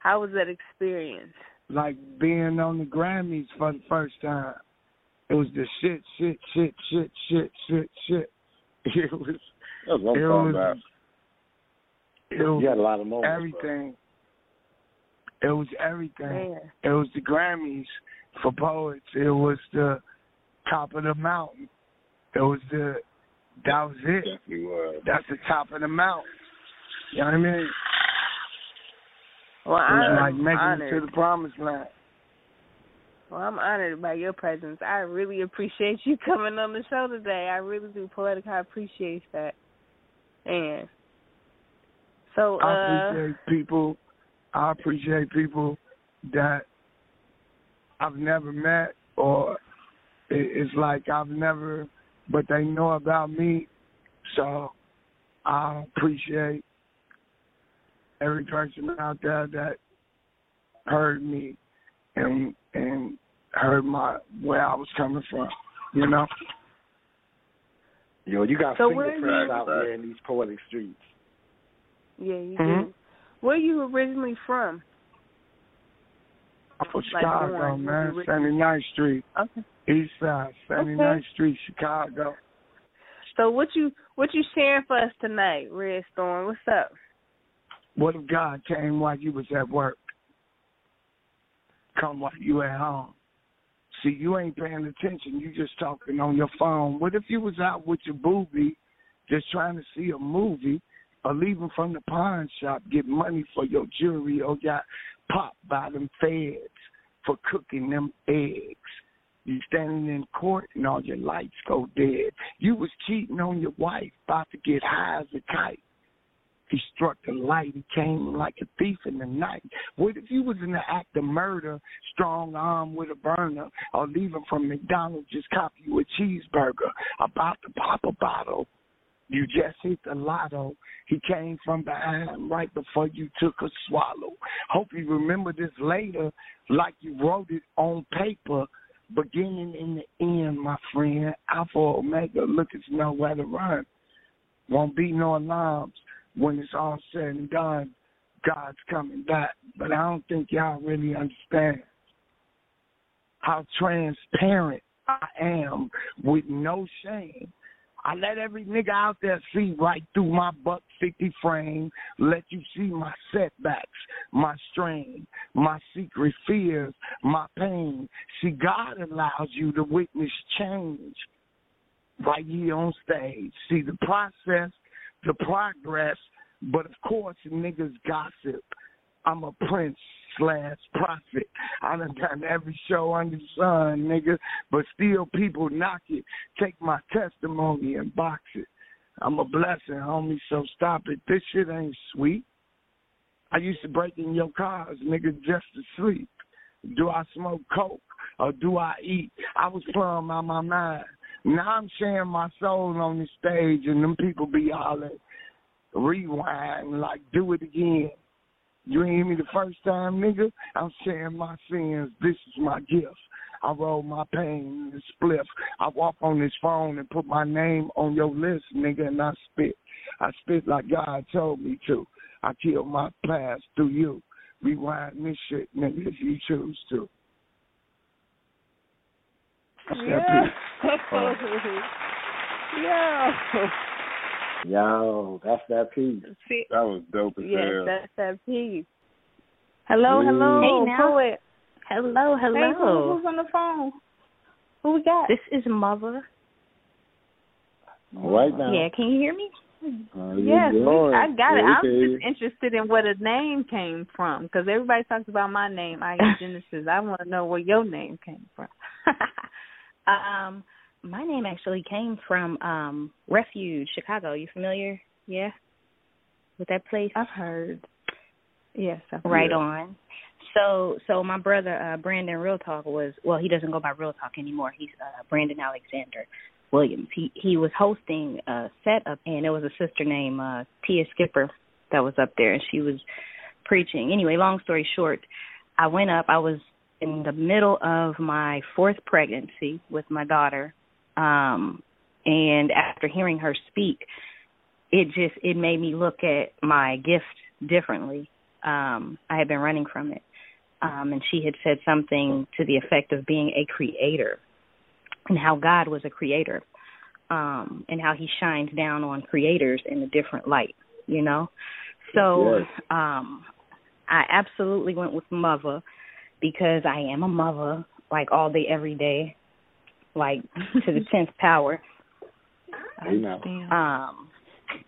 S3: how was that experience?
S13: Like being on the Grammys for the first time. It was the shit, shit, shit, shit, shit, shit, shit. It was,
S6: That's what I'm
S13: it
S6: talking
S13: was,
S6: about.
S13: it was
S10: You had a lot of moments. bro.
S13: everything. It was everything.
S3: Man,
S13: It was the Grammys for poets. It was the top of the mountain. It was the that was it.
S6: Definitely.
S13: That's the top of the mountain. You know what I mean?
S3: well,
S13: It was
S3: I'm
S13: like making
S3: honored.
S13: it to the promised land.
S3: Well, I'm honored by your presence. I really appreciate you coming on the show today. I really do. Poetic, I appreciate that. And so,
S13: I
S3: uh,
S13: appreciate people. I appreciate people that I've never met, or it's like I've never, but they know about me. So I appreciate every person out there that heard me and and heard my where I was coming from. You know.
S10: Yo, you got
S3: So where
S10: fingerprints
S3: you-
S10: out there in these poetic streets.
S3: Yeah, you
S13: Mhm.
S3: do. Where you originally from?
S13: I'm from
S3: Like
S13: Chicago,
S3: Orange,
S13: man.
S3: where you-
S13: 79th Street,
S3: Okay.
S13: East Side, Seventy 79th Street, Chicago.
S3: So what you what you sharing for us tonight, Red Storm? What's up?
S13: What if God came while you was at work? Come while you at home. See, you ain't paying attention. You just talking on your phone. What if you was out with your booby, just trying to see a movie, or leaving from the pawn shop, get money for your jewelry, or got popped by them feds for cooking them eggs? You standing in court and all your lights go dead. You was cheating on your wife, about to get high as a kite. He struck the light. He came like a thief in the night. What if you was in the act of murder, strong arm with a burner, or leaving from McDonald's, just cop you a cheeseburger, about to pop a bottle? You just hit the lotto. He came from behind right before you took a swallow. Hope you remember this later, like you wrote it on paper. Beginning in the end, my friend. Alpha Omega, look, it's nowhere to run. Won't be no alarms when it's all said and done. God's coming back. But I don't think y'all really understand how transparent I am with no shame. I let every nigga out there see right through my buck fifty frame, let you see my setbacks, my strain, my secret fears, my pain. See, God allows you to witness change right here on stage. See the process, the progress, but of course niggas gossip. I'm a prince slash prophet. I done done every show under the sun, nigga, but still people knock it. Take my testimony and box it. I'm a blessing, homie, so stop it. This shit ain't sweet. I used to break in your cars, nigga, just to sleep. Do I smoke coke or do I eat? I was plumb out my mind. Now I'm sharing my soul on the stage and them people be hollering, rewind, like do it again. You hear me the first time, nigga? I'm sharing my sins. This is my gift. I roll my pain in the spliff. I walk on this phone and put my name on your list, nigga, and I spit. I spit like God told me to. I kill my past through you. Rewind this shit, nigga, if you choose to. That's that.
S3: Yeah.
S10: Yo, that's that piece.
S3: See,
S6: That was dope as
S3: yes,
S6: hell.
S3: that's that piece. Hello, hello,
S14: Hey, now.
S3: poet.
S14: Hello,
S3: Hey, who-
S14: hello.
S3: who's on the phone? Who we got?
S14: This is Mother.
S10: Right now.
S14: Yeah, can you hear me?
S10: How
S3: Yes, we. I got it.
S10: Yeah,
S3: I'm just interested in where the name came from because everybody talks about my name, I Genesis. I want to know where your name came from.
S14: um, my name actually came from um Refuge, Chicago. You familiar? Yeah. With that place?
S3: I've heard. Yes, I've
S14: Right
S3: heard.
S14: on. So so my brother uh Brandon Real Talk was well, he doesn't go by Real Talk anymore. He's uh Brandon Alexander Williams. He he was hosting a set up and there was a sister named uh Tia Skipper that was up there and she was preaching. Anyway, long story short, I went up, I was in the middle of my fourth pregnancy with my daughter. Um and after hearing her speak, it just it made me look at my gift differently. Um, I had been running from it. Um, and she had said something to the effect of being a creator and how God was a creator. Um, and how he shines down on creators in a different light, you know? So um I absolutely went with mother because I am a mother like all day every day, like to the tenth power.
S10: You know.
S14: Um,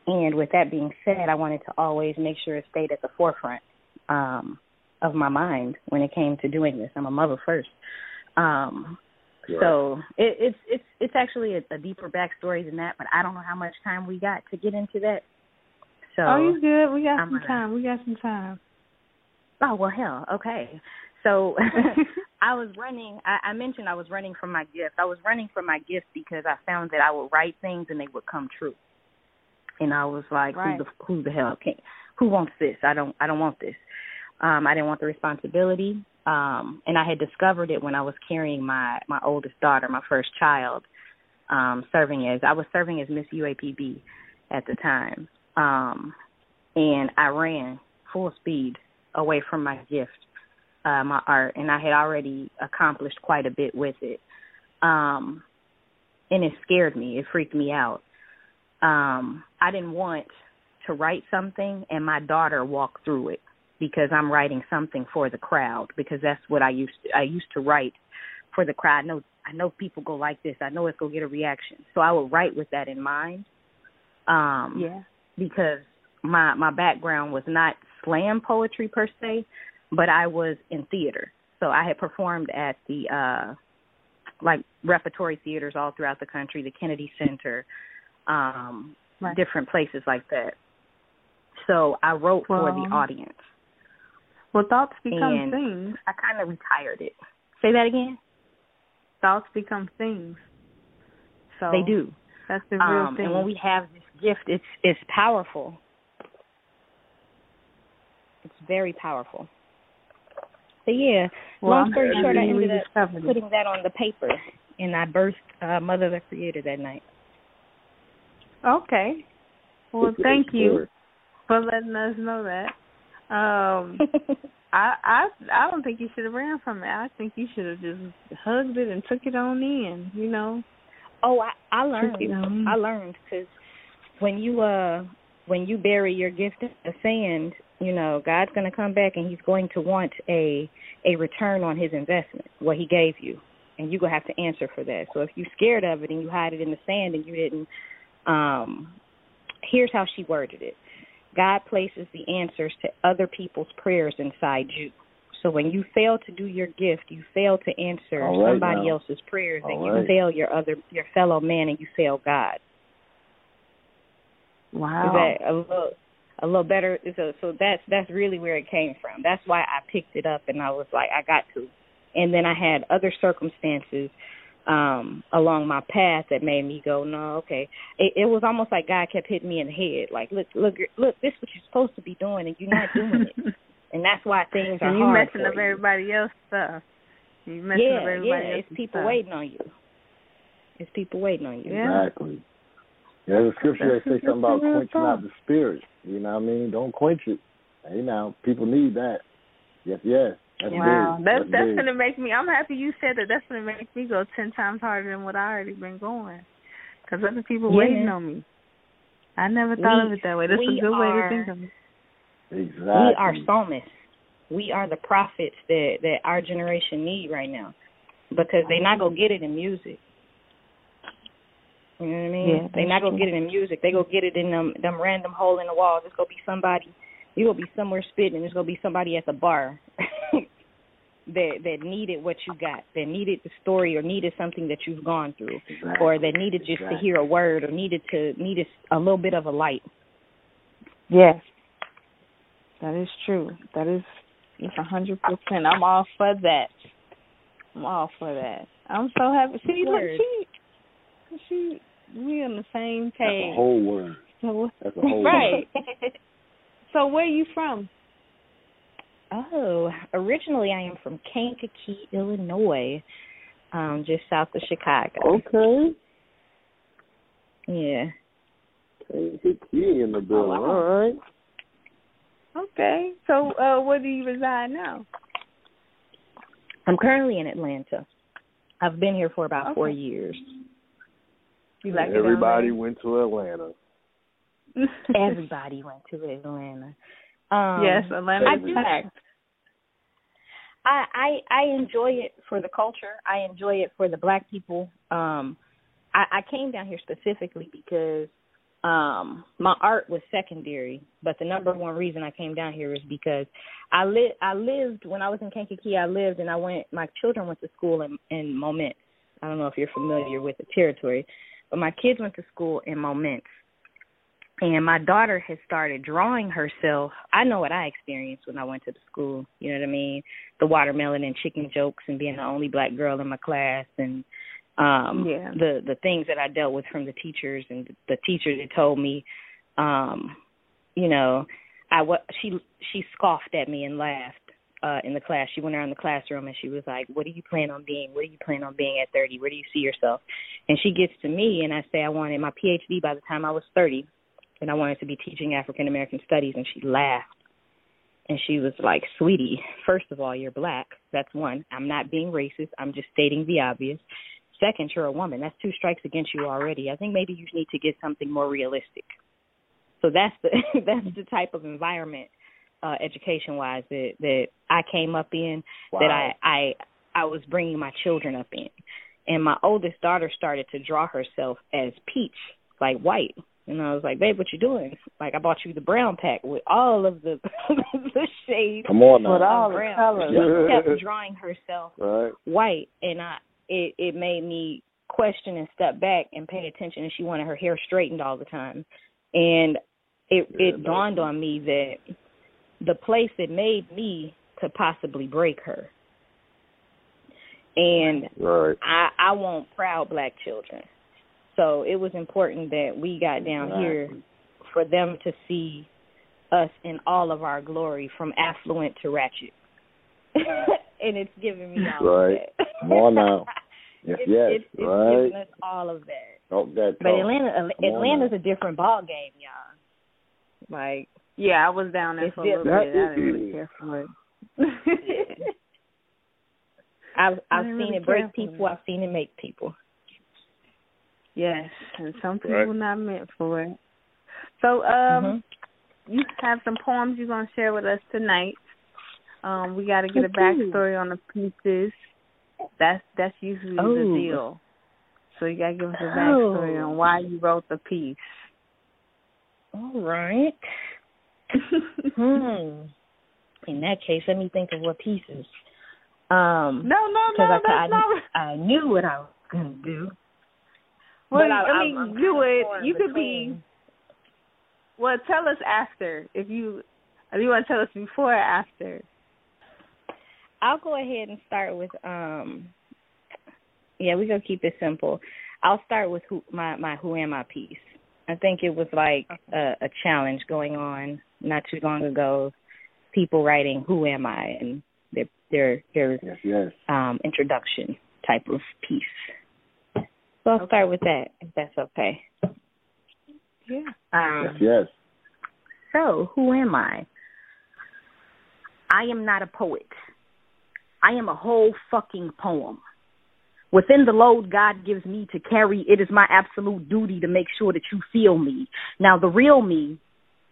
S14: and with that being said, I wanted to always make sure it stayed at the forefront um, of my mind when it came to doing this. I'm a mother first. Um. So it, it's it's it's actually a, a deeper backstory than that, but I don't know how much time we got to get into that. So
S3: oh, you good? We got
S14: I'm
S3: some
S14: gonna-
S3: time. We got some time.
S14: Oh well, hell, okay. So I was running. I, I mentioned I was running from my gift. I was running from my gift because I found that I would write things and they would come true. and I was like,
S3: Right.
S14: who the who the hell can who wants this? I don't I don't want this. Um, I didn't want the responsibility. Um, and I had discovered it when I was carrying my my oldest daughter, my first child, um, serving as I was serving as Miss UAPB at the time. Um, and I ran full speed away from my gift, uh, my art, and I had already accomplished quite a bit with it. Um, and it scared me. It freaked me out. Um, I didn't want to write something and my daughter walk through it because I'm writing something for the crowd because that's what I used to I used to write for the crowd. I know I know people go like this. I know it's gonna get a reaction. So I would write with that in mind. Um
S3: Yeah.
S14: because my my background was not slam poetry per se, but I was in theater. So I had performed at the uh like repertory theaters all throughout the country, the Kennedy Center, um
S3: Right.
S14: different places like that. So I wrote for the audience.
S3: Well, thoughts become
S14: And
S3: things.
S14: I kind of retired it. Say that again?
S3: Thoughts become things. So
S14: they do.
S3: That's the real
S14: Um,
S3: thing.
S14: and when we have this gift, it's it's powerful. It's very powerful. So yeah,
S3: Well,
S14: long
S3: I'm
S14: story
S3: happy
S14: short, I ended up
S3: discovered
S14: putting that on the paper, and I birthed uh, Mother the Creator that night.
S3: Okay. Well,
S14: It's
S3: thank you
S14: story.
S3: for letting us know that. Um, I I I don't think you should have ran from it. I think you should have just hugged it and took it on in. You know.
S14: Oh, I I learned.
S3: Took it on.
S14: I learned because when you uh when you bury your gift in the sand, you know God's going to come back and He's going to want a a return on His investment, what He gave you, and you're gonna have to answer for that. So if you're scared of it and you hide it in the sand and you didn't, um, here's how she worded it: God places the answers to other people's prayers inside you. So when you fail to do your gift, you fail to answer
S15: All right
S14: somebody
S15: now.
S14: else's prayers, and
S15: All
S14: you fail your other your fellow man, and you fail God.
S3: Wow.
S14: Is that a little a little better? So so that's that's really where it came from. That's why I picked it up, and I was like, I got to. And then I had other circumstances um along my path that made me go no okay it, it was almost like god kept hitting me in the head like look look look this is what you're supposed to be doing and you're not doing it and that's why things are
S3: and you
S14: hard
S3: messing
S14: for
S3: up
S14: you.
S3: everybody else stuff. You messing
S14: yeah
S3: up everybody
S14: yeah
S3: else.
S14: it's people waiting on you it's people waiting on you
S15: Exactly. Yeah, there's a scripture that says something about
S3: That's the real
S15: quench not the spirit. You know what I mean? Don't quench it. Hey now, people need that. Yes, yes. That's
S3: wow,
S15: big.
S3: that's
S15: that's
S3: that's
S15: big.
S3: gonna make me. I'm happy you said that. That's gonna make me go ten times harder than what I already been going. Because other people
S14: Yeah.
S3: waiting on me. I never thought of it that way. That's
S14: we
S3: a good way to think of it.
S15: Exactly.
S14: We are psalmists. We are the prophets that that our generation need right now, because they're not gonna get it in music. You know what I mean?
S3: Yeah,
S14: they're
S3: that's
S14: not gonna get it in music. They go get it in them them random hole in the wall. There's gonna be somebody. You gonna be somewhere spitting. There's gonna be somebody at the bar that that needed what you got. That needed the story or needed something that you've gone through, or that needed just to hear a word or needed to needed a little bit of a light.
S3: Yes, that is true. That is it's a hundred percent. I'm all for that. I'm all for that. I'm so happy. See, look, she, she, we on the same
S15: That's
S3: page.
S15: a whole word.
S3: So,
S15: That's a whole
S3: right. so where are you from?
S14: Oh, originally I am from Kankakee, Illinois, um, just south of Chicago.
S15: Okay.
S14: Yeah.
S15: Hey, key in the building.
S3: wow.
S15: All right.
S3: Okay. So uh where do you reside now?
S14: I'm currently in Atlanta. I've been here for about four years.
S3: You like
S6: Everybody
S3: there?
S6: went to Atlanta.
S14: Everybody went to Atlanta. Um,
S3: yes, Atlanta
S14: I
S3: is
S14: do-
S3: packed.
S14: I, I I enjoy it for the culture. I enjoy it for the black people. Um I, I came down here specifically because um my art was secondary, but the number one reason I came down here is because I li I lived when I was in Kankakee, I lived and I went my children went to school in in Momence. I don't know if you're familiar with the territory, but my kids went to school in Momence. And my daughter has started drawing herself. I know what I experienced when I went to the school. You know what I mean? The watermelon and chicken jokes, and being the only black girl in my class, and um
S3: Yeah.
S14: the the things that I dealt with from the teachers, and the teachers that told me um, you know, I what she she scoffed at me and laughed uh in the class. She went around the classroom and she was like, "What do you plan on being? What do you plan on being at 30? Where do you see yourself?" And she gets to me and I say I wanted my PhD by the time I was 30 and I wanted to be teaching African American studies and she laughed. And she was like, "Sweetie, first of all, you're black. That's one. I'm not being racist. I'm just stating the obvious. Second, you're a woman. That's two strikes against you already. I think maybe you need to get something more realistic." So that's the that's the type of environment uh education wise that that I came up in
S15: Wow.
S14: that I I I was bringing my children up in. And my oldest daughter started to draw herself as peach, like white. And I was like, "Babe, what you doing?" Like I bought you the brown pack with all of the the shades
S15: Come on now.
S14: of
S15: With all the colors.
S14: She kept drawing herself
S15: Right.
S14: white and I it it made me question and step back and pay attention and she wanted her hair straightened all the time and it it dawned on me that the place that made me could possibly break her and
S15: Right.
S14: I I want proud black children so it was important that we got down here for them to see us in all of our glory from affluent to ratchet and it's giving me all
S15: Right.
S14: of that
S15: on now. Yes,
S14: it's,
S15: yes,
S14: it's, it's
S15: right.
S14: giving us all of that.
S15: That
S14: But. Atlanta,
S15: Come
S14: Atlanta's a different ball game, y'all. Like,
S3: Yeah, I was down there
S14: It's
S3: for a little bit. I didn't really care for it.
S14: I've
S3: I
S14: I've seen
S3: really
S14: it break
S3: care for
S14: people. I've seen it make people.
S3: Yes, and some people
S14: Right.
S3: not meant for it. So, um,
S14: Mm-hmm.
S3: you have some poems you're gonna share with us tonight. Um, we got to get a
S14: Okay.
S3: backstory on the pieces. That's that's usually
S14: Oh.
S3: the deal. So you gotta give us a backstory
S14: Oh.
S3: on why you wrote the piece.
S14: All right. Hmm. In that case, let me think of what pieces. Um,
S3: No, no, no,
S14: I,
S3: that's
S14: I,
S3: not.
S14: I knew what I was gonna do.
S3: Well,
S14: But I-
S3: I, mean,
S14: I'm
S3: do it. You could be. Well, tell us after if you. If you want to tell us before or after.
S14: I'll go ahead and start with um yeah, we're gonna keep it simple. I'll start with who my my who am I piece. I think it was like a, a challenge going on not too long ago. People writing who am I and their their their
S15: Yes, yes.
S14: um introduction type of piece. So I'll start with that if that's okay.
S3: Yeah.
S14: Um
S15: Yes, yes.
S14: so, who am I? I am not a poet. I am a whole fucking poem. Within the load God gives me to carry, it is my absolute duty to make sure that you feel me. Now, the real me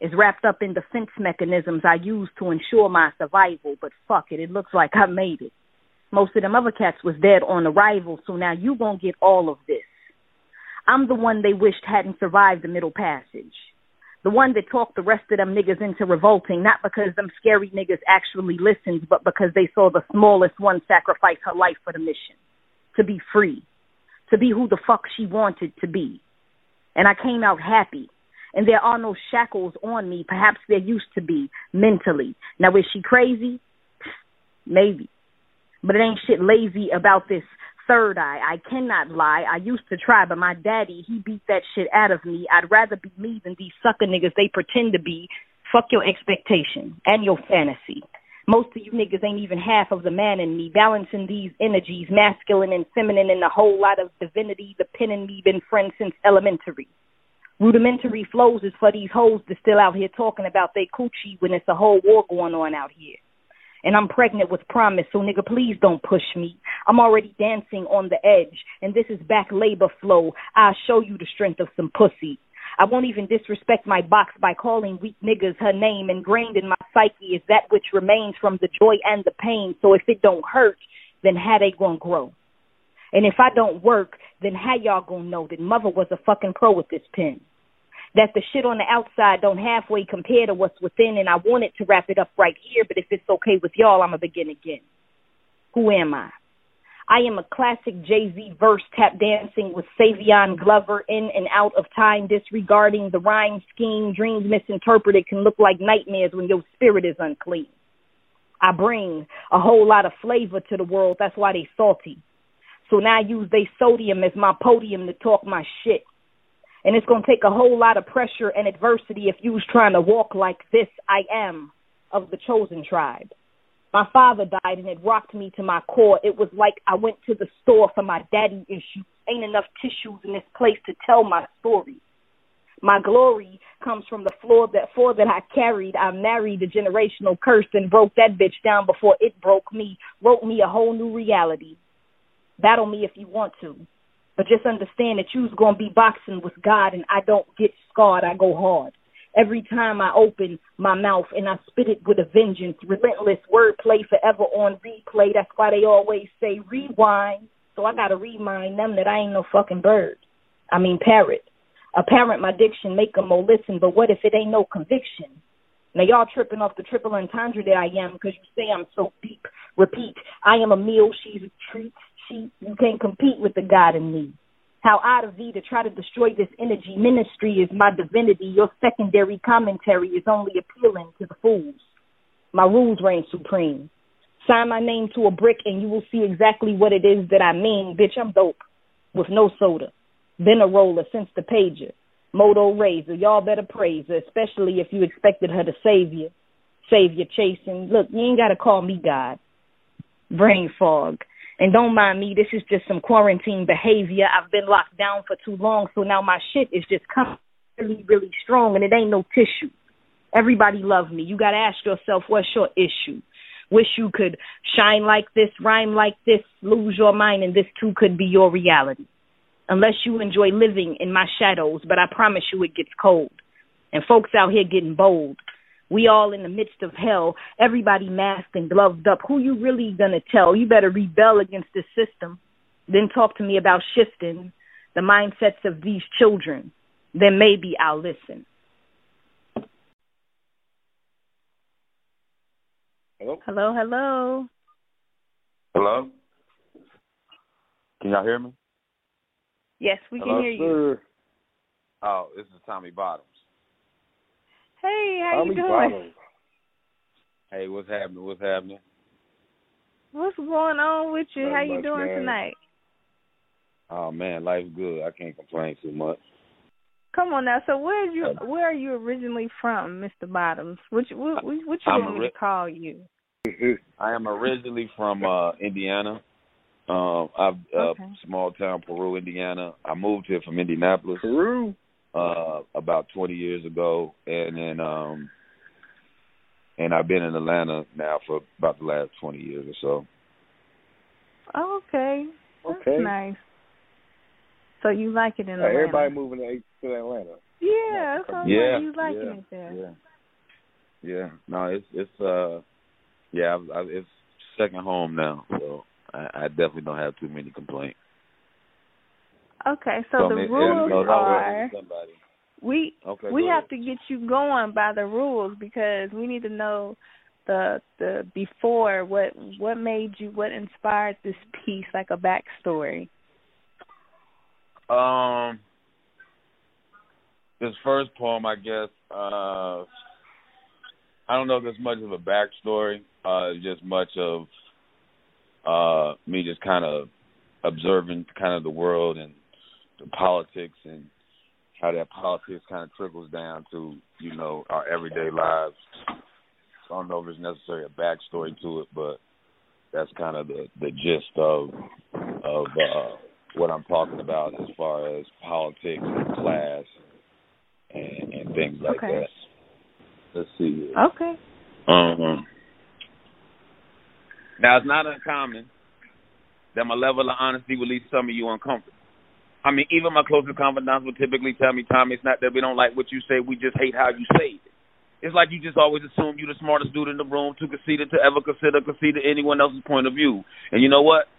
S14: is wrapped up in defense mechanisms I use to ensure my survival, but fuck it, it looks like I made it. Most of them other cats was dead on arrival, so now you gonna get all of this. I'm the one they wished hadn't survived the middle passage. The one that talked the rest of them niggas into revolting, not because them scary niggas actually listened, but because they saw the smallest one sacrifice her life for the mission. To be free. To be who the fuck she wanted to be. And I came out happy. And there are no shackles on me. Perhaps there used to be, mentally. Now is she crazy? Maybe. But it ain't shit lazy about this third eye. I cannot lie. I used to try, but my daddy, he beat that shit out of me. I'd rather be me than these sucker niggas they pretend to be. Fuck your expectation and your fantasy. Most of you niggas ain't even half of the man in me, balancing these energies, masculine and feminine, and a whole lot of divinity. The pen and me been friends since elementary. Rudimentary flows is for these hoes that still out here talking about they coochie when it's a whole war going on out here and I'm pregnant with promise, so nigga, please don't push me. I'm already dancing on the edge, and this is back labor flow. I'll show you the strength of some pussy. I won't even disrespect my box by calling weak niggas her name. Ingrained in my psyche is that which remains from the joy and the pain. So if it don't hurt, then how they gonna grow? And if I don't work, then how y'all gonna know that mother was a fucking pro with this pen? that the shit on the outside don't halfway compare to what's within, and I wanted to wrap it up right here, but if it's okay with y'all, I'm gonna begin again. Who am I? I am a classic Jay-Z verse tap dancing with Savion Glover in and out of time, disregarding the rhyme scheme. Dreams misinterpreted can look like nightmares when your spirit is unclean. I bring a whole lot of flavor to the world, that's why they salty. So now I use they sodium as my podium to talk my shit. And it's going to take a whole lot of pressure and adversity if you's trying to walk like this I am of the chosen tribe. My father died and it rocked me to my core. It was like I went to the store for my daddy issues. Ain't enough tissues in this place to tell my story. My glory comes from the floor that floor that I carried. I married the generational curse and broke that bitch down before it broke me, wrote me a whole new reality. Battle me if you want to. But just understand that you's gonna be boxing with God and I don't get scarred, I go hard. Every time I open my mouth and I spit it with a vengeance, relentless wordplay forever on replay. That's why they always say rewind. So I gotta remind them that I ain't no fucking bird. I mean parrot. Apparent my diction make 'em more listen, but what if it ain't no conviction? Now y'all tripping off the triple entendre that I am because you say I'm so deep. Repeat, I am a meal, she's a treat. She, you can't compete with the God in me. How out of thee to try to destroy this energy ministry is my divinity. Your secondary commentary is only appealing to the fools. My rules reign supreme. Sign my name to a brick and you will see exactly what it is that I mean. Bitch, I'm dope with no soda. Been a roller since the pager. Moto Razor. Y'all better praise her, especially if you expected her to save you. Save your chasing. Look, you ain't got to call me God. Brain fog. And don't mind me, this is just some quarantine behavior. I've been locked down for too long, so now my shit is just coming really, really strong, and it ain't no tissue. Everybody love me. You got to ask yourself, what's your issue? Wish you could shine like this, rhyme like this, lose your mind, and this too could be your reality unless you enjoy living in my shadows, but I promise you it gets cold. And folks out here getting bold. We all in the midst of hell, everybody masked and gloved up. Who you really gonna tell? You better rebel against this system. Then talk to me about shifting the mindsets of these children. Then maybe I'll listen.
S8: Hello?
S3: Hello, hello.
S8: Hello? Can y'all hear me?
S3: Yes, we
S8: Hello,
S3: can hear you.
S8: Oh, this is Tommy Bottoms.
S3: Hey, how
S8: Tommy
S3: you doing?
S8: Bottoms. Hey, what's happening? What's happening?
S3: What's going on with you?
S8: Not
S3: how you doing
S8: man.
S3: tonight?
S8: Oh man, life's good. I can't complain too much.
S3: Come on now. So where are you? Where are you originally from, Mister Bottoms? Which what, what what you
S8: I'm
S3: want me to call you?
S8: I am originally from uh Indiana. Um I've uh
S3: Okay.
S8: small town Peru, Indiana. I moved here from Indianapolis.
S6: Peru.
S8: Uh about twenty years ago and then um and I've been in Atlanta now for about the last twenty years or so.
S3: Oh, okay. That's
S6: Okay.
S3: nice. So you like it in
S6: Hey,
S3: Atlanta?
S6: everybody moving to, to Atlanta.
S3: Yeah, that's what I'm
S8: Yeah,
S3: like. You liking
S8: yeah,
S3: it there?
S8: Yeah. Yeah. No, it's it's uh yeah, I, I, it's second home now, so I, I definitely don't have too many complaints.
S3: Okay, so,
S8: So,
S3: the rules
S8: yeah, no, no,
S3: are
S8: somebody.
S3: we
S8: Okay,
S3: we have
S8: ahead.
S3: to get you going by the rules because we need to know the the before what what made you what inspired this piece like a backstory.
S8: Um, this first poem, I guess, uh, I don't know if there's much of a backstory. Uh, just much of uh me just kind of observing kind of the world and politics and how that politics kind of trickles down to you know our everyday lives. So I don't know if there's necessarily a backstory to it, but that's kind of the the gist of of uh what I'm talking about as far as politics and class and, and things like
S3: Okay.
S8: that. Let's see. here.
S3: Okay.
S8: Um, now it's not uncommon that my level of honesty will leave some of you uncomfortable. I mean, even my closest confidants will typically tell me, Tommy, it's not that we don't like what you say, we just hate how you say it. It's like you just always assume you're the smartest dude in the room, too conceited to ever consider concede to anyone else's point of view. And you know what?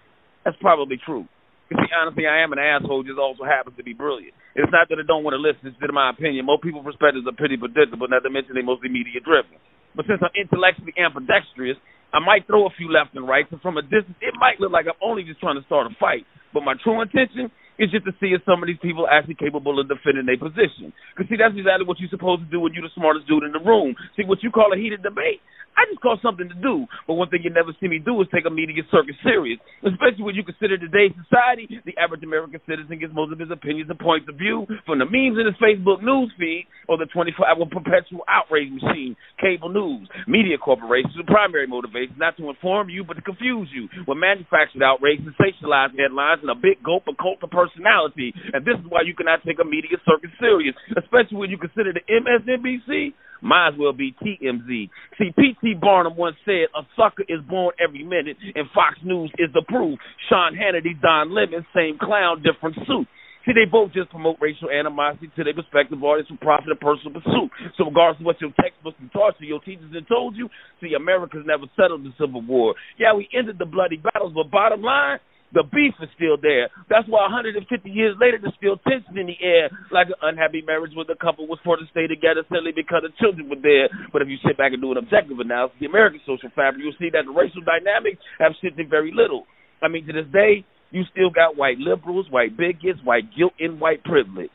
S8: That's probably true. You see, honestly, I am an asshole, just also happens to be brilliant. It's not that I don't want to listen, it's in my opinion, most people's perspectives are pretty predictable, not to mention they mostly media driven. But since I'm intellectually ambidextrous, I might throw a few left and right, so from a distance, it might look like I'm only just trying to start a fight. But my true intention It's just to see if some of these people actually capable of defending their position. Because see, that's exactly what you're supposed to do when you're the smartest dude in the room. See, what you call a heated debate, I just call something to do. But one thing you never see me do is take a media circus serious, especially when you consider today's society. The average American citizen gets most of his opinions and points of view from the memes in his Facebook news feed or the 24-hour perpetual outrage machine, cable news, media corporations. The primary motivation not to inform you, but to confuse you with manufactured outrage, sensationalized headlines, and a big gulp of cult of personality. And this is why you cannot take a media circus serious, especially when you consider the MSNBC might as well be TMZ. See, P.T. Barnum once said, a sucker is born every minute, and Fox News is the proof. Sean Hannity, Don Lemon, same clown, different suit. See, they both just promote racial animosity to their respective audience for profit and personal pursuit. So regardless of what your textbooks and taught you, your teachers have told you, see, America's never settled the Civil War. Yeah, we ended the bloody battles, but bottom line, the beef is still there. That's why 150 years later, there's still tension in the air, like an unhappy marriage where the couple was forced to stay together simply because the children were there. But if you sit back and do an objective analysis, of the American social fabric, you'll see that the racial dynamics have shifted very little. I mean, to this day, you still got white liberals, white bigots, white guilt, and white privilege,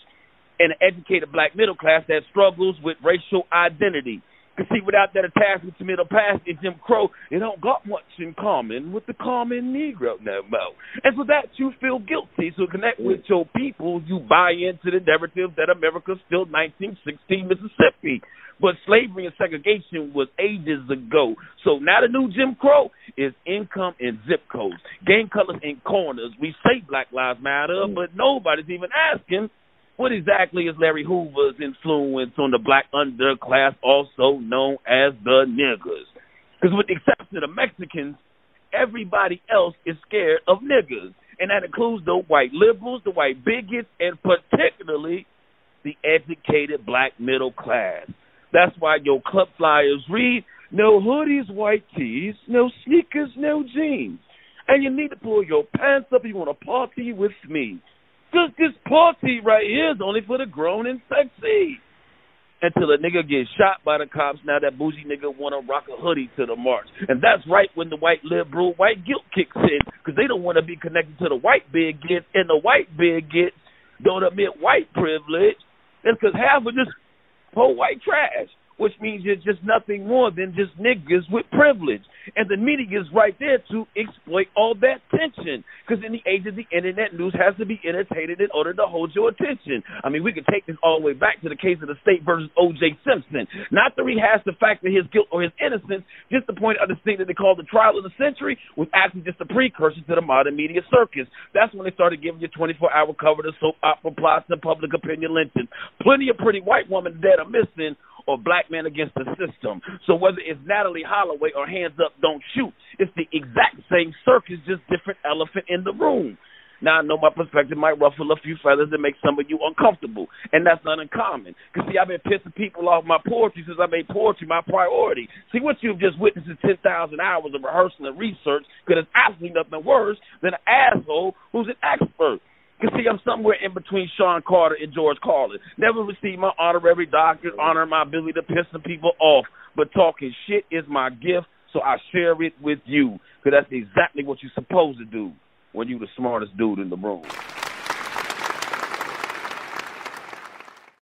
S8: and an educated black middle class that struggles with racial identity. Because see, without that attachment to middle past and Jim Crow, it don't got much in common with the common Negro no more. And for that, you feel guilty. So connect with your people. You buy into the narrative that America's still 1916 Mississippi. But slavery and segregation was ages ago. So now the new Jim Crow is income and zip codes, gang colors and corners. We say Black Lives Matter, but nobody's even asking what exactly is Larry Hoover's influence on the black underclass, also known as the niggers? Because with the exception of the Mexicans, everybody else is scared of niggers. And that includes the white liberals, the white bigots, and particularly the educated black middle class. That's why your club flyers read, no hoodies, white tees, no sneakers, no jeans. And you need to pull your pants up if you want to party with me. Cause this party right here is only for the grown and sexy. Until a nigga gets shot by the cops, now that bougie nigga wanna rock a hoodie to the march, and that's right when the white liberal white guilt kicks in, because they don't want to be connected to the white bigots, and the white bigots don't admit white privilege. That's because half of this whole white trash which means you're just nothing more than just niggas with privilege. And the media is right there to exploit all that tension. Because in the age of the internet, news has to be entertained in order to hold your attention. I mean, we could take this all the way back to the case of the state versus O.J. Simpson. Not to rehash the fact that his guilt or his innocence, just to point out this thing that they call the trial of the century was actually just a precursor to the modern media circus. That's when they started giving you 24-hour cover to soap opera plots and public opinion lynchings. Plenty of pretty white women dead are missing or black men against the system. So whether it's Natalee Holloway or Hands Up, Don't Shoot, it's the exact same circus, just different elephant in the room. Now I know my perspective might ruffle a few feathers and make some of you uncomfortable, and that's not uncommon. Cause see, I've been pissing people off my poetry since I made poetry my priority. See, what you've just witnessed is ten thousand hours of rehearsal and research. Cause it's absolutely nothing worse than an asshole who's an expert. You see, I'm somewhere in between Shawn Carter and George Carlin. Never received my honorary doctorate, honor my ability to piss some people off. But talking shit is my gift, so I share it with you. Because that's exactly what you're supposed to do when you're the smartest dude in the room.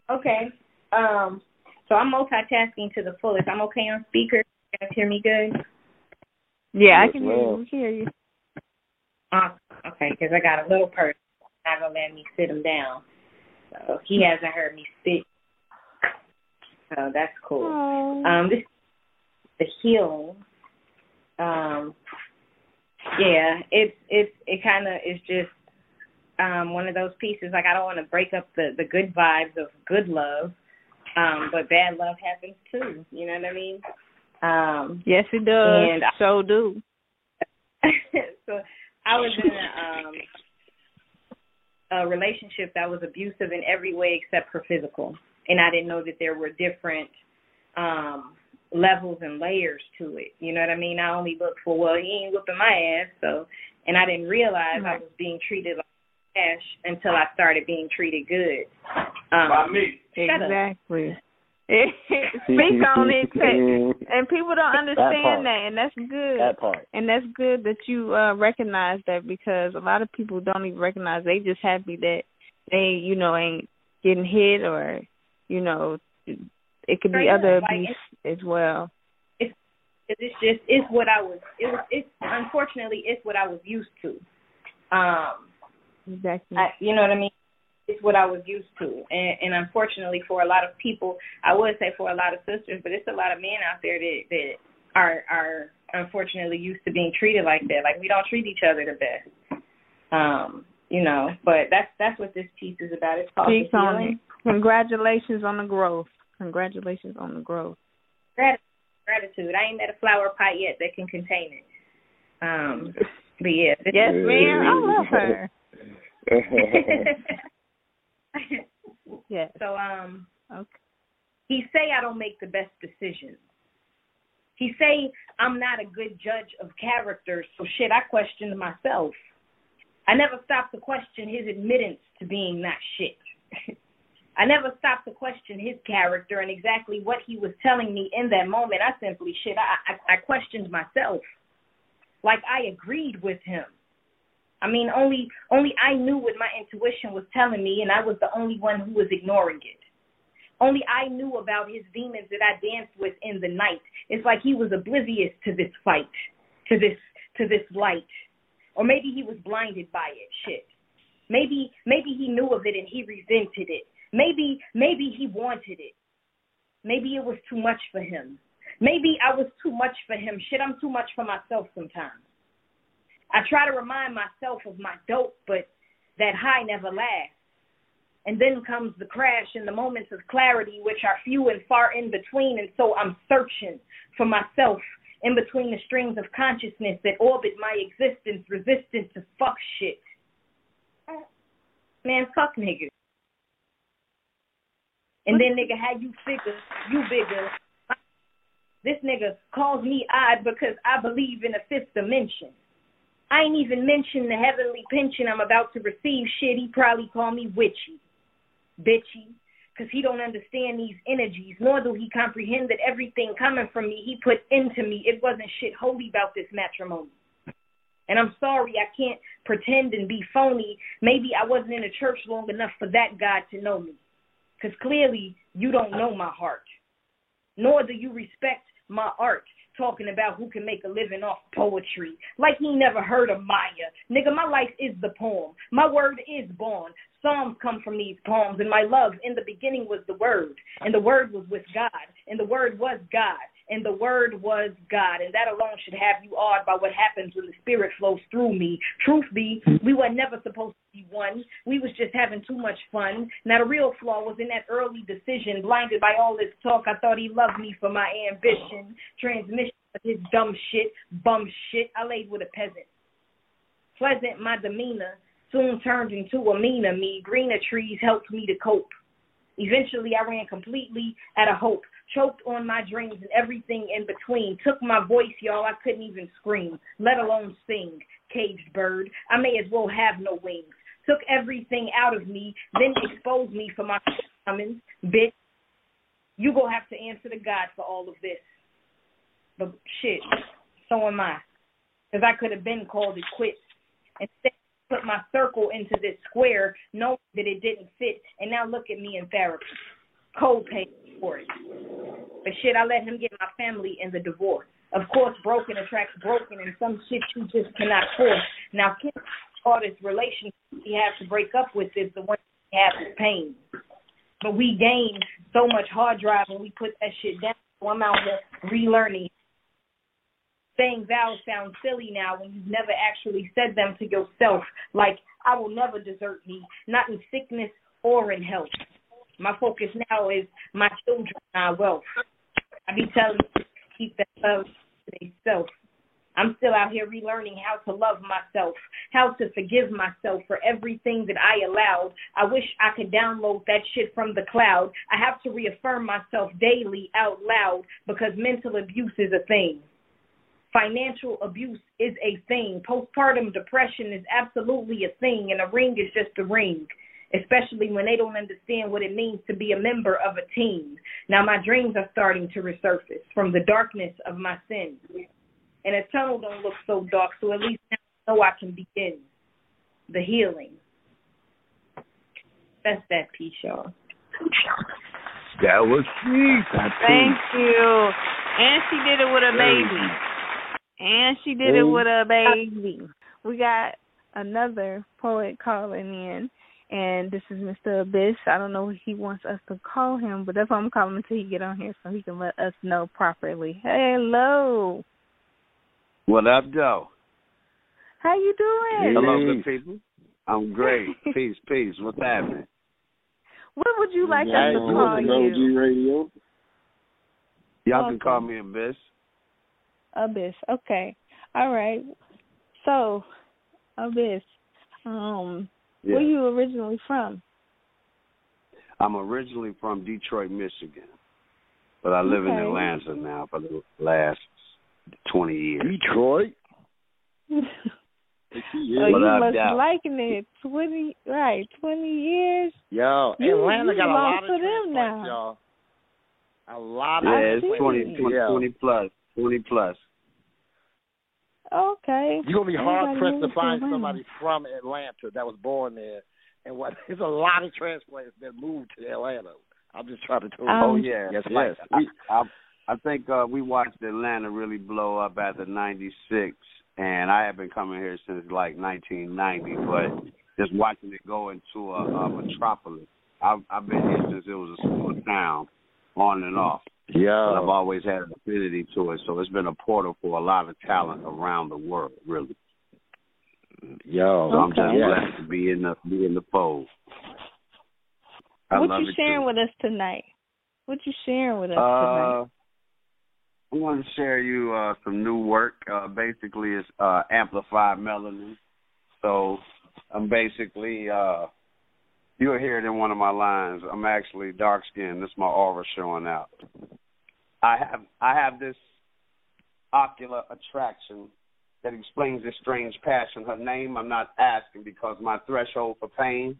S14: Okay. Um, so I'm multitasking to the fullest. I'm okay on speaker. You guys hear me good?
S3: Yeah, I can hear you. We can hear you.
S14: Uh, okay, because I got a little person not gonna let me sit him down. So he hasn't heard me speak. So that's cool.
S3: Aww.
S14: Um, this the healing. Um, yeah, it's it's it kind of is just um one of those pieces. Like I don't want to break up the the good vibes of good love, um, but bad love happens too. You know what I mean? Um,
S3: yes, it does.
S14: And
S3: so do.
S14: so I was in a um a relationship that was abusive in every way except for physical. And I didn't know that there were different um levels and layers to it. You know what I mean? I only looked for well, he ain't whooping my ass, so and I didn't realize
S3: right.
S14: I was being treated like trash until I started being treated good. Um,
S8: By me.
S3: Exactly. Speak on it, and people don't understand
S15: that,
S3: that, and that's good.
S15: That part.
S3: And that's good that you uh recognize that because a lot of people don't even recognize. They just happy that they, you know, ain't getting hit or, you know, it could be
S14: Right,
S3: other
S14: like,
S3: abuse as well.
S14: it's it's just it's what I was it was it's unfortunately it's what I was used to. Um
S3: Exactly.
S14: I, you know what I mean? It's what I was used to. And and unfortunately for a lot of people, I would say for a lot of sisters, but it's a lot of men out there that that are are unfortunately used to being treated like that. Like we don't treat each other the best. Um, you know, but that's that's what this piece is about. It's called
S3: Speak
S14: the
S3: on
S14: healing.
S3: it. Congratulations on the growth. Congratulations on the growth.
S14: Gratitude. I ain't met a flower pot yet that can contain it. Um, but yeah.
S3: Yes, ma'am. I love her. Yes.
S14: So um
S3: Okay.
S14: he say I don't make the best decisions. He say I'm not a good judge of character, so shit I questioned myself. I never stopped to question his admittance to being that shit. I never stopped to question his character and exactly what he was telling me in that moment. I simply shit I I, I questioned myself. Like I agreed with him. I mean, only only I knew what my intuition was telling me, and I was the only one who was ignoring it. Only I knew about his demons that I danced with in the night. It's like he was oblivious to this fight, to this to this light, or maybe he was blinded by it. Shit. Maybe maybe he knew of it and he resented it. Maybe maybe he wanted it. Maybe it was too much for him. Maybe I was too much for him. Shit, I'm too much for myself sometimes. I try to remind myself of my dope, but that high never lasts. And then comes the crash and the moments of clarity, which are few and far in between. And so I'm searching for myself in between the strings of consciousness that orbit my existence, resistant to fuck shit. Man, fuck niggas. And then nigga, how you figure you bigger. This nigga calls me odd because I believe in a fifth dimension. I ain't even mentioned the heavenly pension I'm about to receive. Shit, he probably call me witchy, bitchy, because he don't understand these energies, nor do he comprehend that everything coming from me he put into me. It wasn't shit holy about this matrimony. And I'm sorry, I can't pretend and be phony. Maybe I wasn't in the church long enough for that God to know me. Because clearly you don't know my heart, nor do you respect my art talking about who can make a living off poetry. Like he never heard of Maya. Nigga, my life is the poem. My word is born. Psalms come from these poems, and my love in the beginning was the word, and the word was with God, and the word was God, and the word was God, and that alone should have you awed by what happens when the spirit flows through me. Truth be, we were never supposed to be one. We was just having too much fun. Now the real flaw was in that early decision, blinded by all this talk. I thought he loved me for my ambition, transmission of his dumb shit, bum shit. I laid with a peasant. Pleasant my demeanor soon turned into a meaner me. Greener trees helped me to cope. Eventually, I ran completely out of hope, choked on my dreams and everything in between. Took my voice, y'all, I couldn't even scream, let alone sing. Caged bird, I may as well have no wings. Took everything out of me, then exposed me for my shortcomings. Bitch, you gonna have to answer to God for all of this. But shit, so am I. Because I could have been called it quits. Instead, put my circle into this square, knowing that it didn't fit, and now look at me in therapy. Co-pay for it. But shit, I let him get my family in the divorce. Of course, broken attracts broken, and some shit you just cannot force. Now, Kim, hardest relationship he has to break up with is the one he has with pain. But we gain so much hard drive when we put that shit down. So I'm out here relearning saying vows sound silly now when you've never actually said them to yourself. Like, I will never desert me, not in sickness or in health. My focus now is my children, my wealth. I be telling them to keep that love to themselves. I'm still out here relearning how to love myself, how to forgive myself for everything that I allowed. I wish I could download that shit from the cloud. I have to reaffirm myself daily out loud because mental abuse is a thing. Financial abuse is a thing. Postpartum depression is absolutely a thing, and a ring is just a ring. especially when they don't understand what it means to be a member of a team. Now my dreams are starting to resurface from the darkness of my sins. And a tunnel don't look so dark, so at least now I know I can begin the healing. That's that piece, y'all.
S16: That was sweet.
S3: Thank you. And she did it with a baby. And she did it oh. with a baby. We got another poet calling in, and this is Mr. Abyss. I don't know what he wants us to call him, but that's why I'm calling until he get on here so he can let us know properly. Hello.
S4: What up, Joe?
S3: How you doing?
S4: Hello, good people. I'm great. peace, peace. What's happening?
S3: What would you like
S15: Yeah,
S3: us to
S15: you
S3: call
S15: on
S3: you?
S15: OG Radio.
S4: Y'all
S3: Okay.
S4: can call me Abyss.
S3: Abyss. Okay. All right. So, Abyss, um,
S4: Yeah.
S3: where you originally from?
S4: I'm originally from Detroit, Michigan, but I live in Atlanta now for the last 20 years.
S16: Detroit?
S3: oh, you must be liking it. Twenty, right? Twenty years.
S10: Yo,
S3: You-
S10: Atlanta
S3: you
S10: got a
S3: belong
S10: lot of
S3: to them now.
S10: y'all. A lot of
S4: Yeah,
S3: I
S4: it's
S3: see.
S4: 20, 20,
S10: Yeah.
S4: 20 plus. 20 plus.
S3: Okay.
S10: You're gonna be hard pressed to find
S3: Atlanta.
S10: somebody from Atlanta that was born there. And what there's a lot of transplants that moved to Atlanta. I'm just trying to tell you.
S3: Um,
S4: oh yeah,
S10: yes,
S4: like,
S10: yes.
S4: I, I, I think uh, we watched Atlanta really blow up after '96, and I have been coming here since like 1990. But just watching it go into a, a metropolis, I've, I've been here since it was a small town, on and off. But I've always had an affinity to it, so it's been a portal for a lot of talent around the world, really.
S10: Yo.
S4: So I'm just
S3: Okay.
S4: blessed to be in the be in the fold. I
S3: what
S4: love
S3: you sharing
S4: too.
S3: with us tonight? What you sharing with us
S4: Uh, I want to share you uh, some new work. Uh, basically, it's uh, amplified melanin. So I'm basically uh, you'll hear it in one of my lines. I'm actually dark skinned. This is my aura showing out. I have I have this ocular attraction that explains this strange passion. Her name I'm not asking because my threshold for pain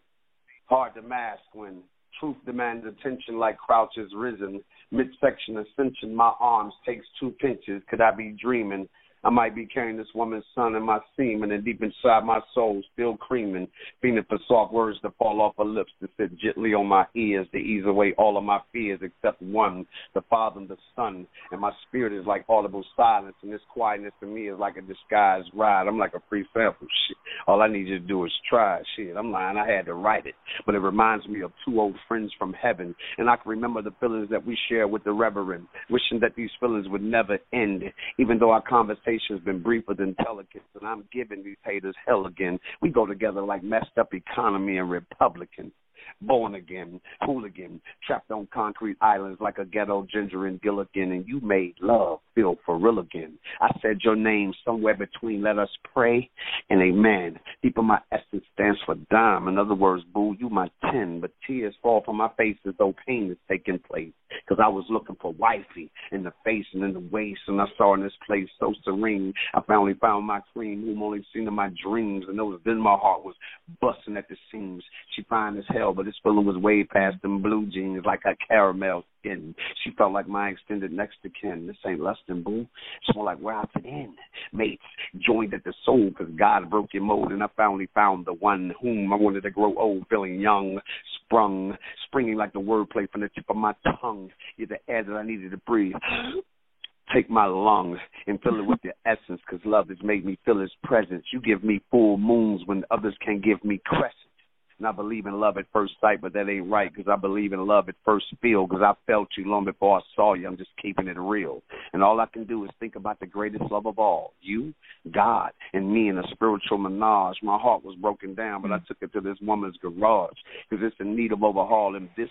S4: hard to mask when truth demands attention like crouches risen. Midsection ascension my arms takes two pinches. Could i be dreaming I might be carrying this woman's son in my semen and deep inside my soul still creaming, feeling for soft words to fall off her lips to sit gently on my ears to ease away all of my fears except one, the Father and the Son. And my spirit is like audible silence and this quietness to me is like a disguised ride. I'm like a free sample shit. All I need you to do is try shit. I'm lying, I had to write it. But it reminds me of two old friends from heaven. And I can remember the feelings that we shared with the Reverend, wishing that these feelings would never end. Even though our conversation's been briefer than pelicans, and I'm giving these haters hell again. We go together like messed up economy and Republicans. Born again, hooligan, trapped on concrete islands like a ghetto ginger and Gilligan, and you made love feel for real again. I said your name somewhere between let us pray and amen. Deep in my essence stands for dime. In other words, boo, you my ten, but tears fall from my face as though pain is taking place. Cause I was looking for wifey in the face and in the waist, and I saw in this place so serene. I finally found my queen, whom only seen in my dreams, and those then my heart was busting at the seams. She fine as hell, but this feeling was way past them blue jeans, like her caramel skin. She felt like my extended next to kin. This ain't less than boo. It's more like where I fit in. Mates joined at the soul, cause God broke your mold, and I finally found the one whom I wanted to grow old, feeling young, sprung, springing like the wordplay from the tip of my tongue. You're the air that I needed to breathe. Take my lungs and fill it with your essence, cause love has made me feel its presence. You give me full moons when others can give me crescents. And I believe in love at first sight, but that ain't right because I believe in love at first feel because I felt you long before I saw you. I'm just keeping it real. And all I can do is think about the greatest love of all you, God, and me in a spiritual menage. My heart was broken down, but I mm. took it to this woman's garage because it's in need of overhaul. And this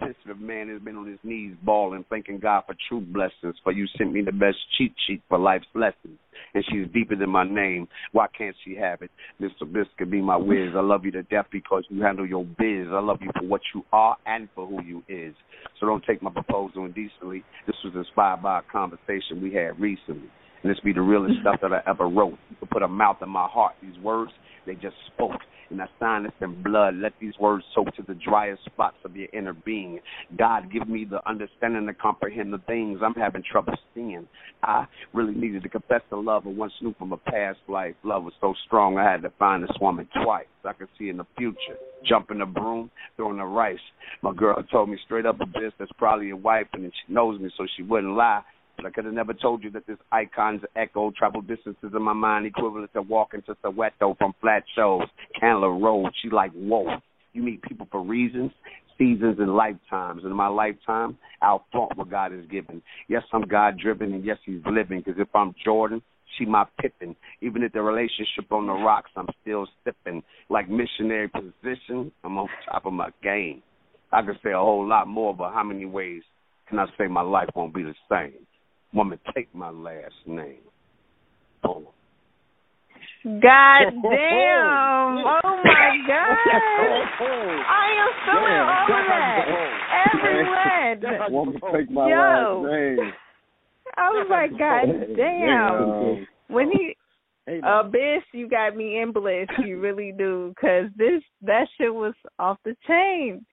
S4: sensitive man has been on his knees bawling, thanking God for true blessings. For you sent me the best cheat sheet for life's lessons. And she's deeper than my name. Why can't she have it? Biss could be my whiz. I love you to death because you handle your biz. I love you for what you are and for who you is. So don't take my proposal indecently. This was inspired by a conversation we had recently. And this be the realest stuff that I ever wrote. To put a mouth in my heart. These words, they just spoke. and I sign this in blood. Let these words soak to the driest spots of your inner being. God, give me the understanding to comprehend the things I'm having trouble seeing. I really needed to confess the love I once knew from a past life. Love was so strong, I had to find this woman twice. I could see in the future. Jumping the broom, throwing the rice. My girl told me straight up a bitch that's probably a wife, and she knows me, so she wouldn't lie. But I could have never told you that this icon's echo travel distances in my mind equivalent to walking to Soweto from Flat Shoals, Candler Road. She like, whoa. You meet people for reasons, seasons, and lifetimes. In my lifetime, I'll flaunt what God has given. Yes, I'm God driven, and yes, He's living. Because if I'm Jordan, she my Pippen. Even if the relationship on the rocks, I'm still sipping. Like missionary position, I'm on top of my game. I could say a whole lot more, but how many ways can I say my life won't be the same? Woman, take my last name. Oh. oh
S3: god damn! Oh my god! I am feeling all of that. Every word.
S15: Woman, take my
S3: Yo.
S15: last name.
S3: I was like, God damn.
S15: Damn.
S3: When he Abyss, you got me in bliss. You really do, cause this that shit was off the chain.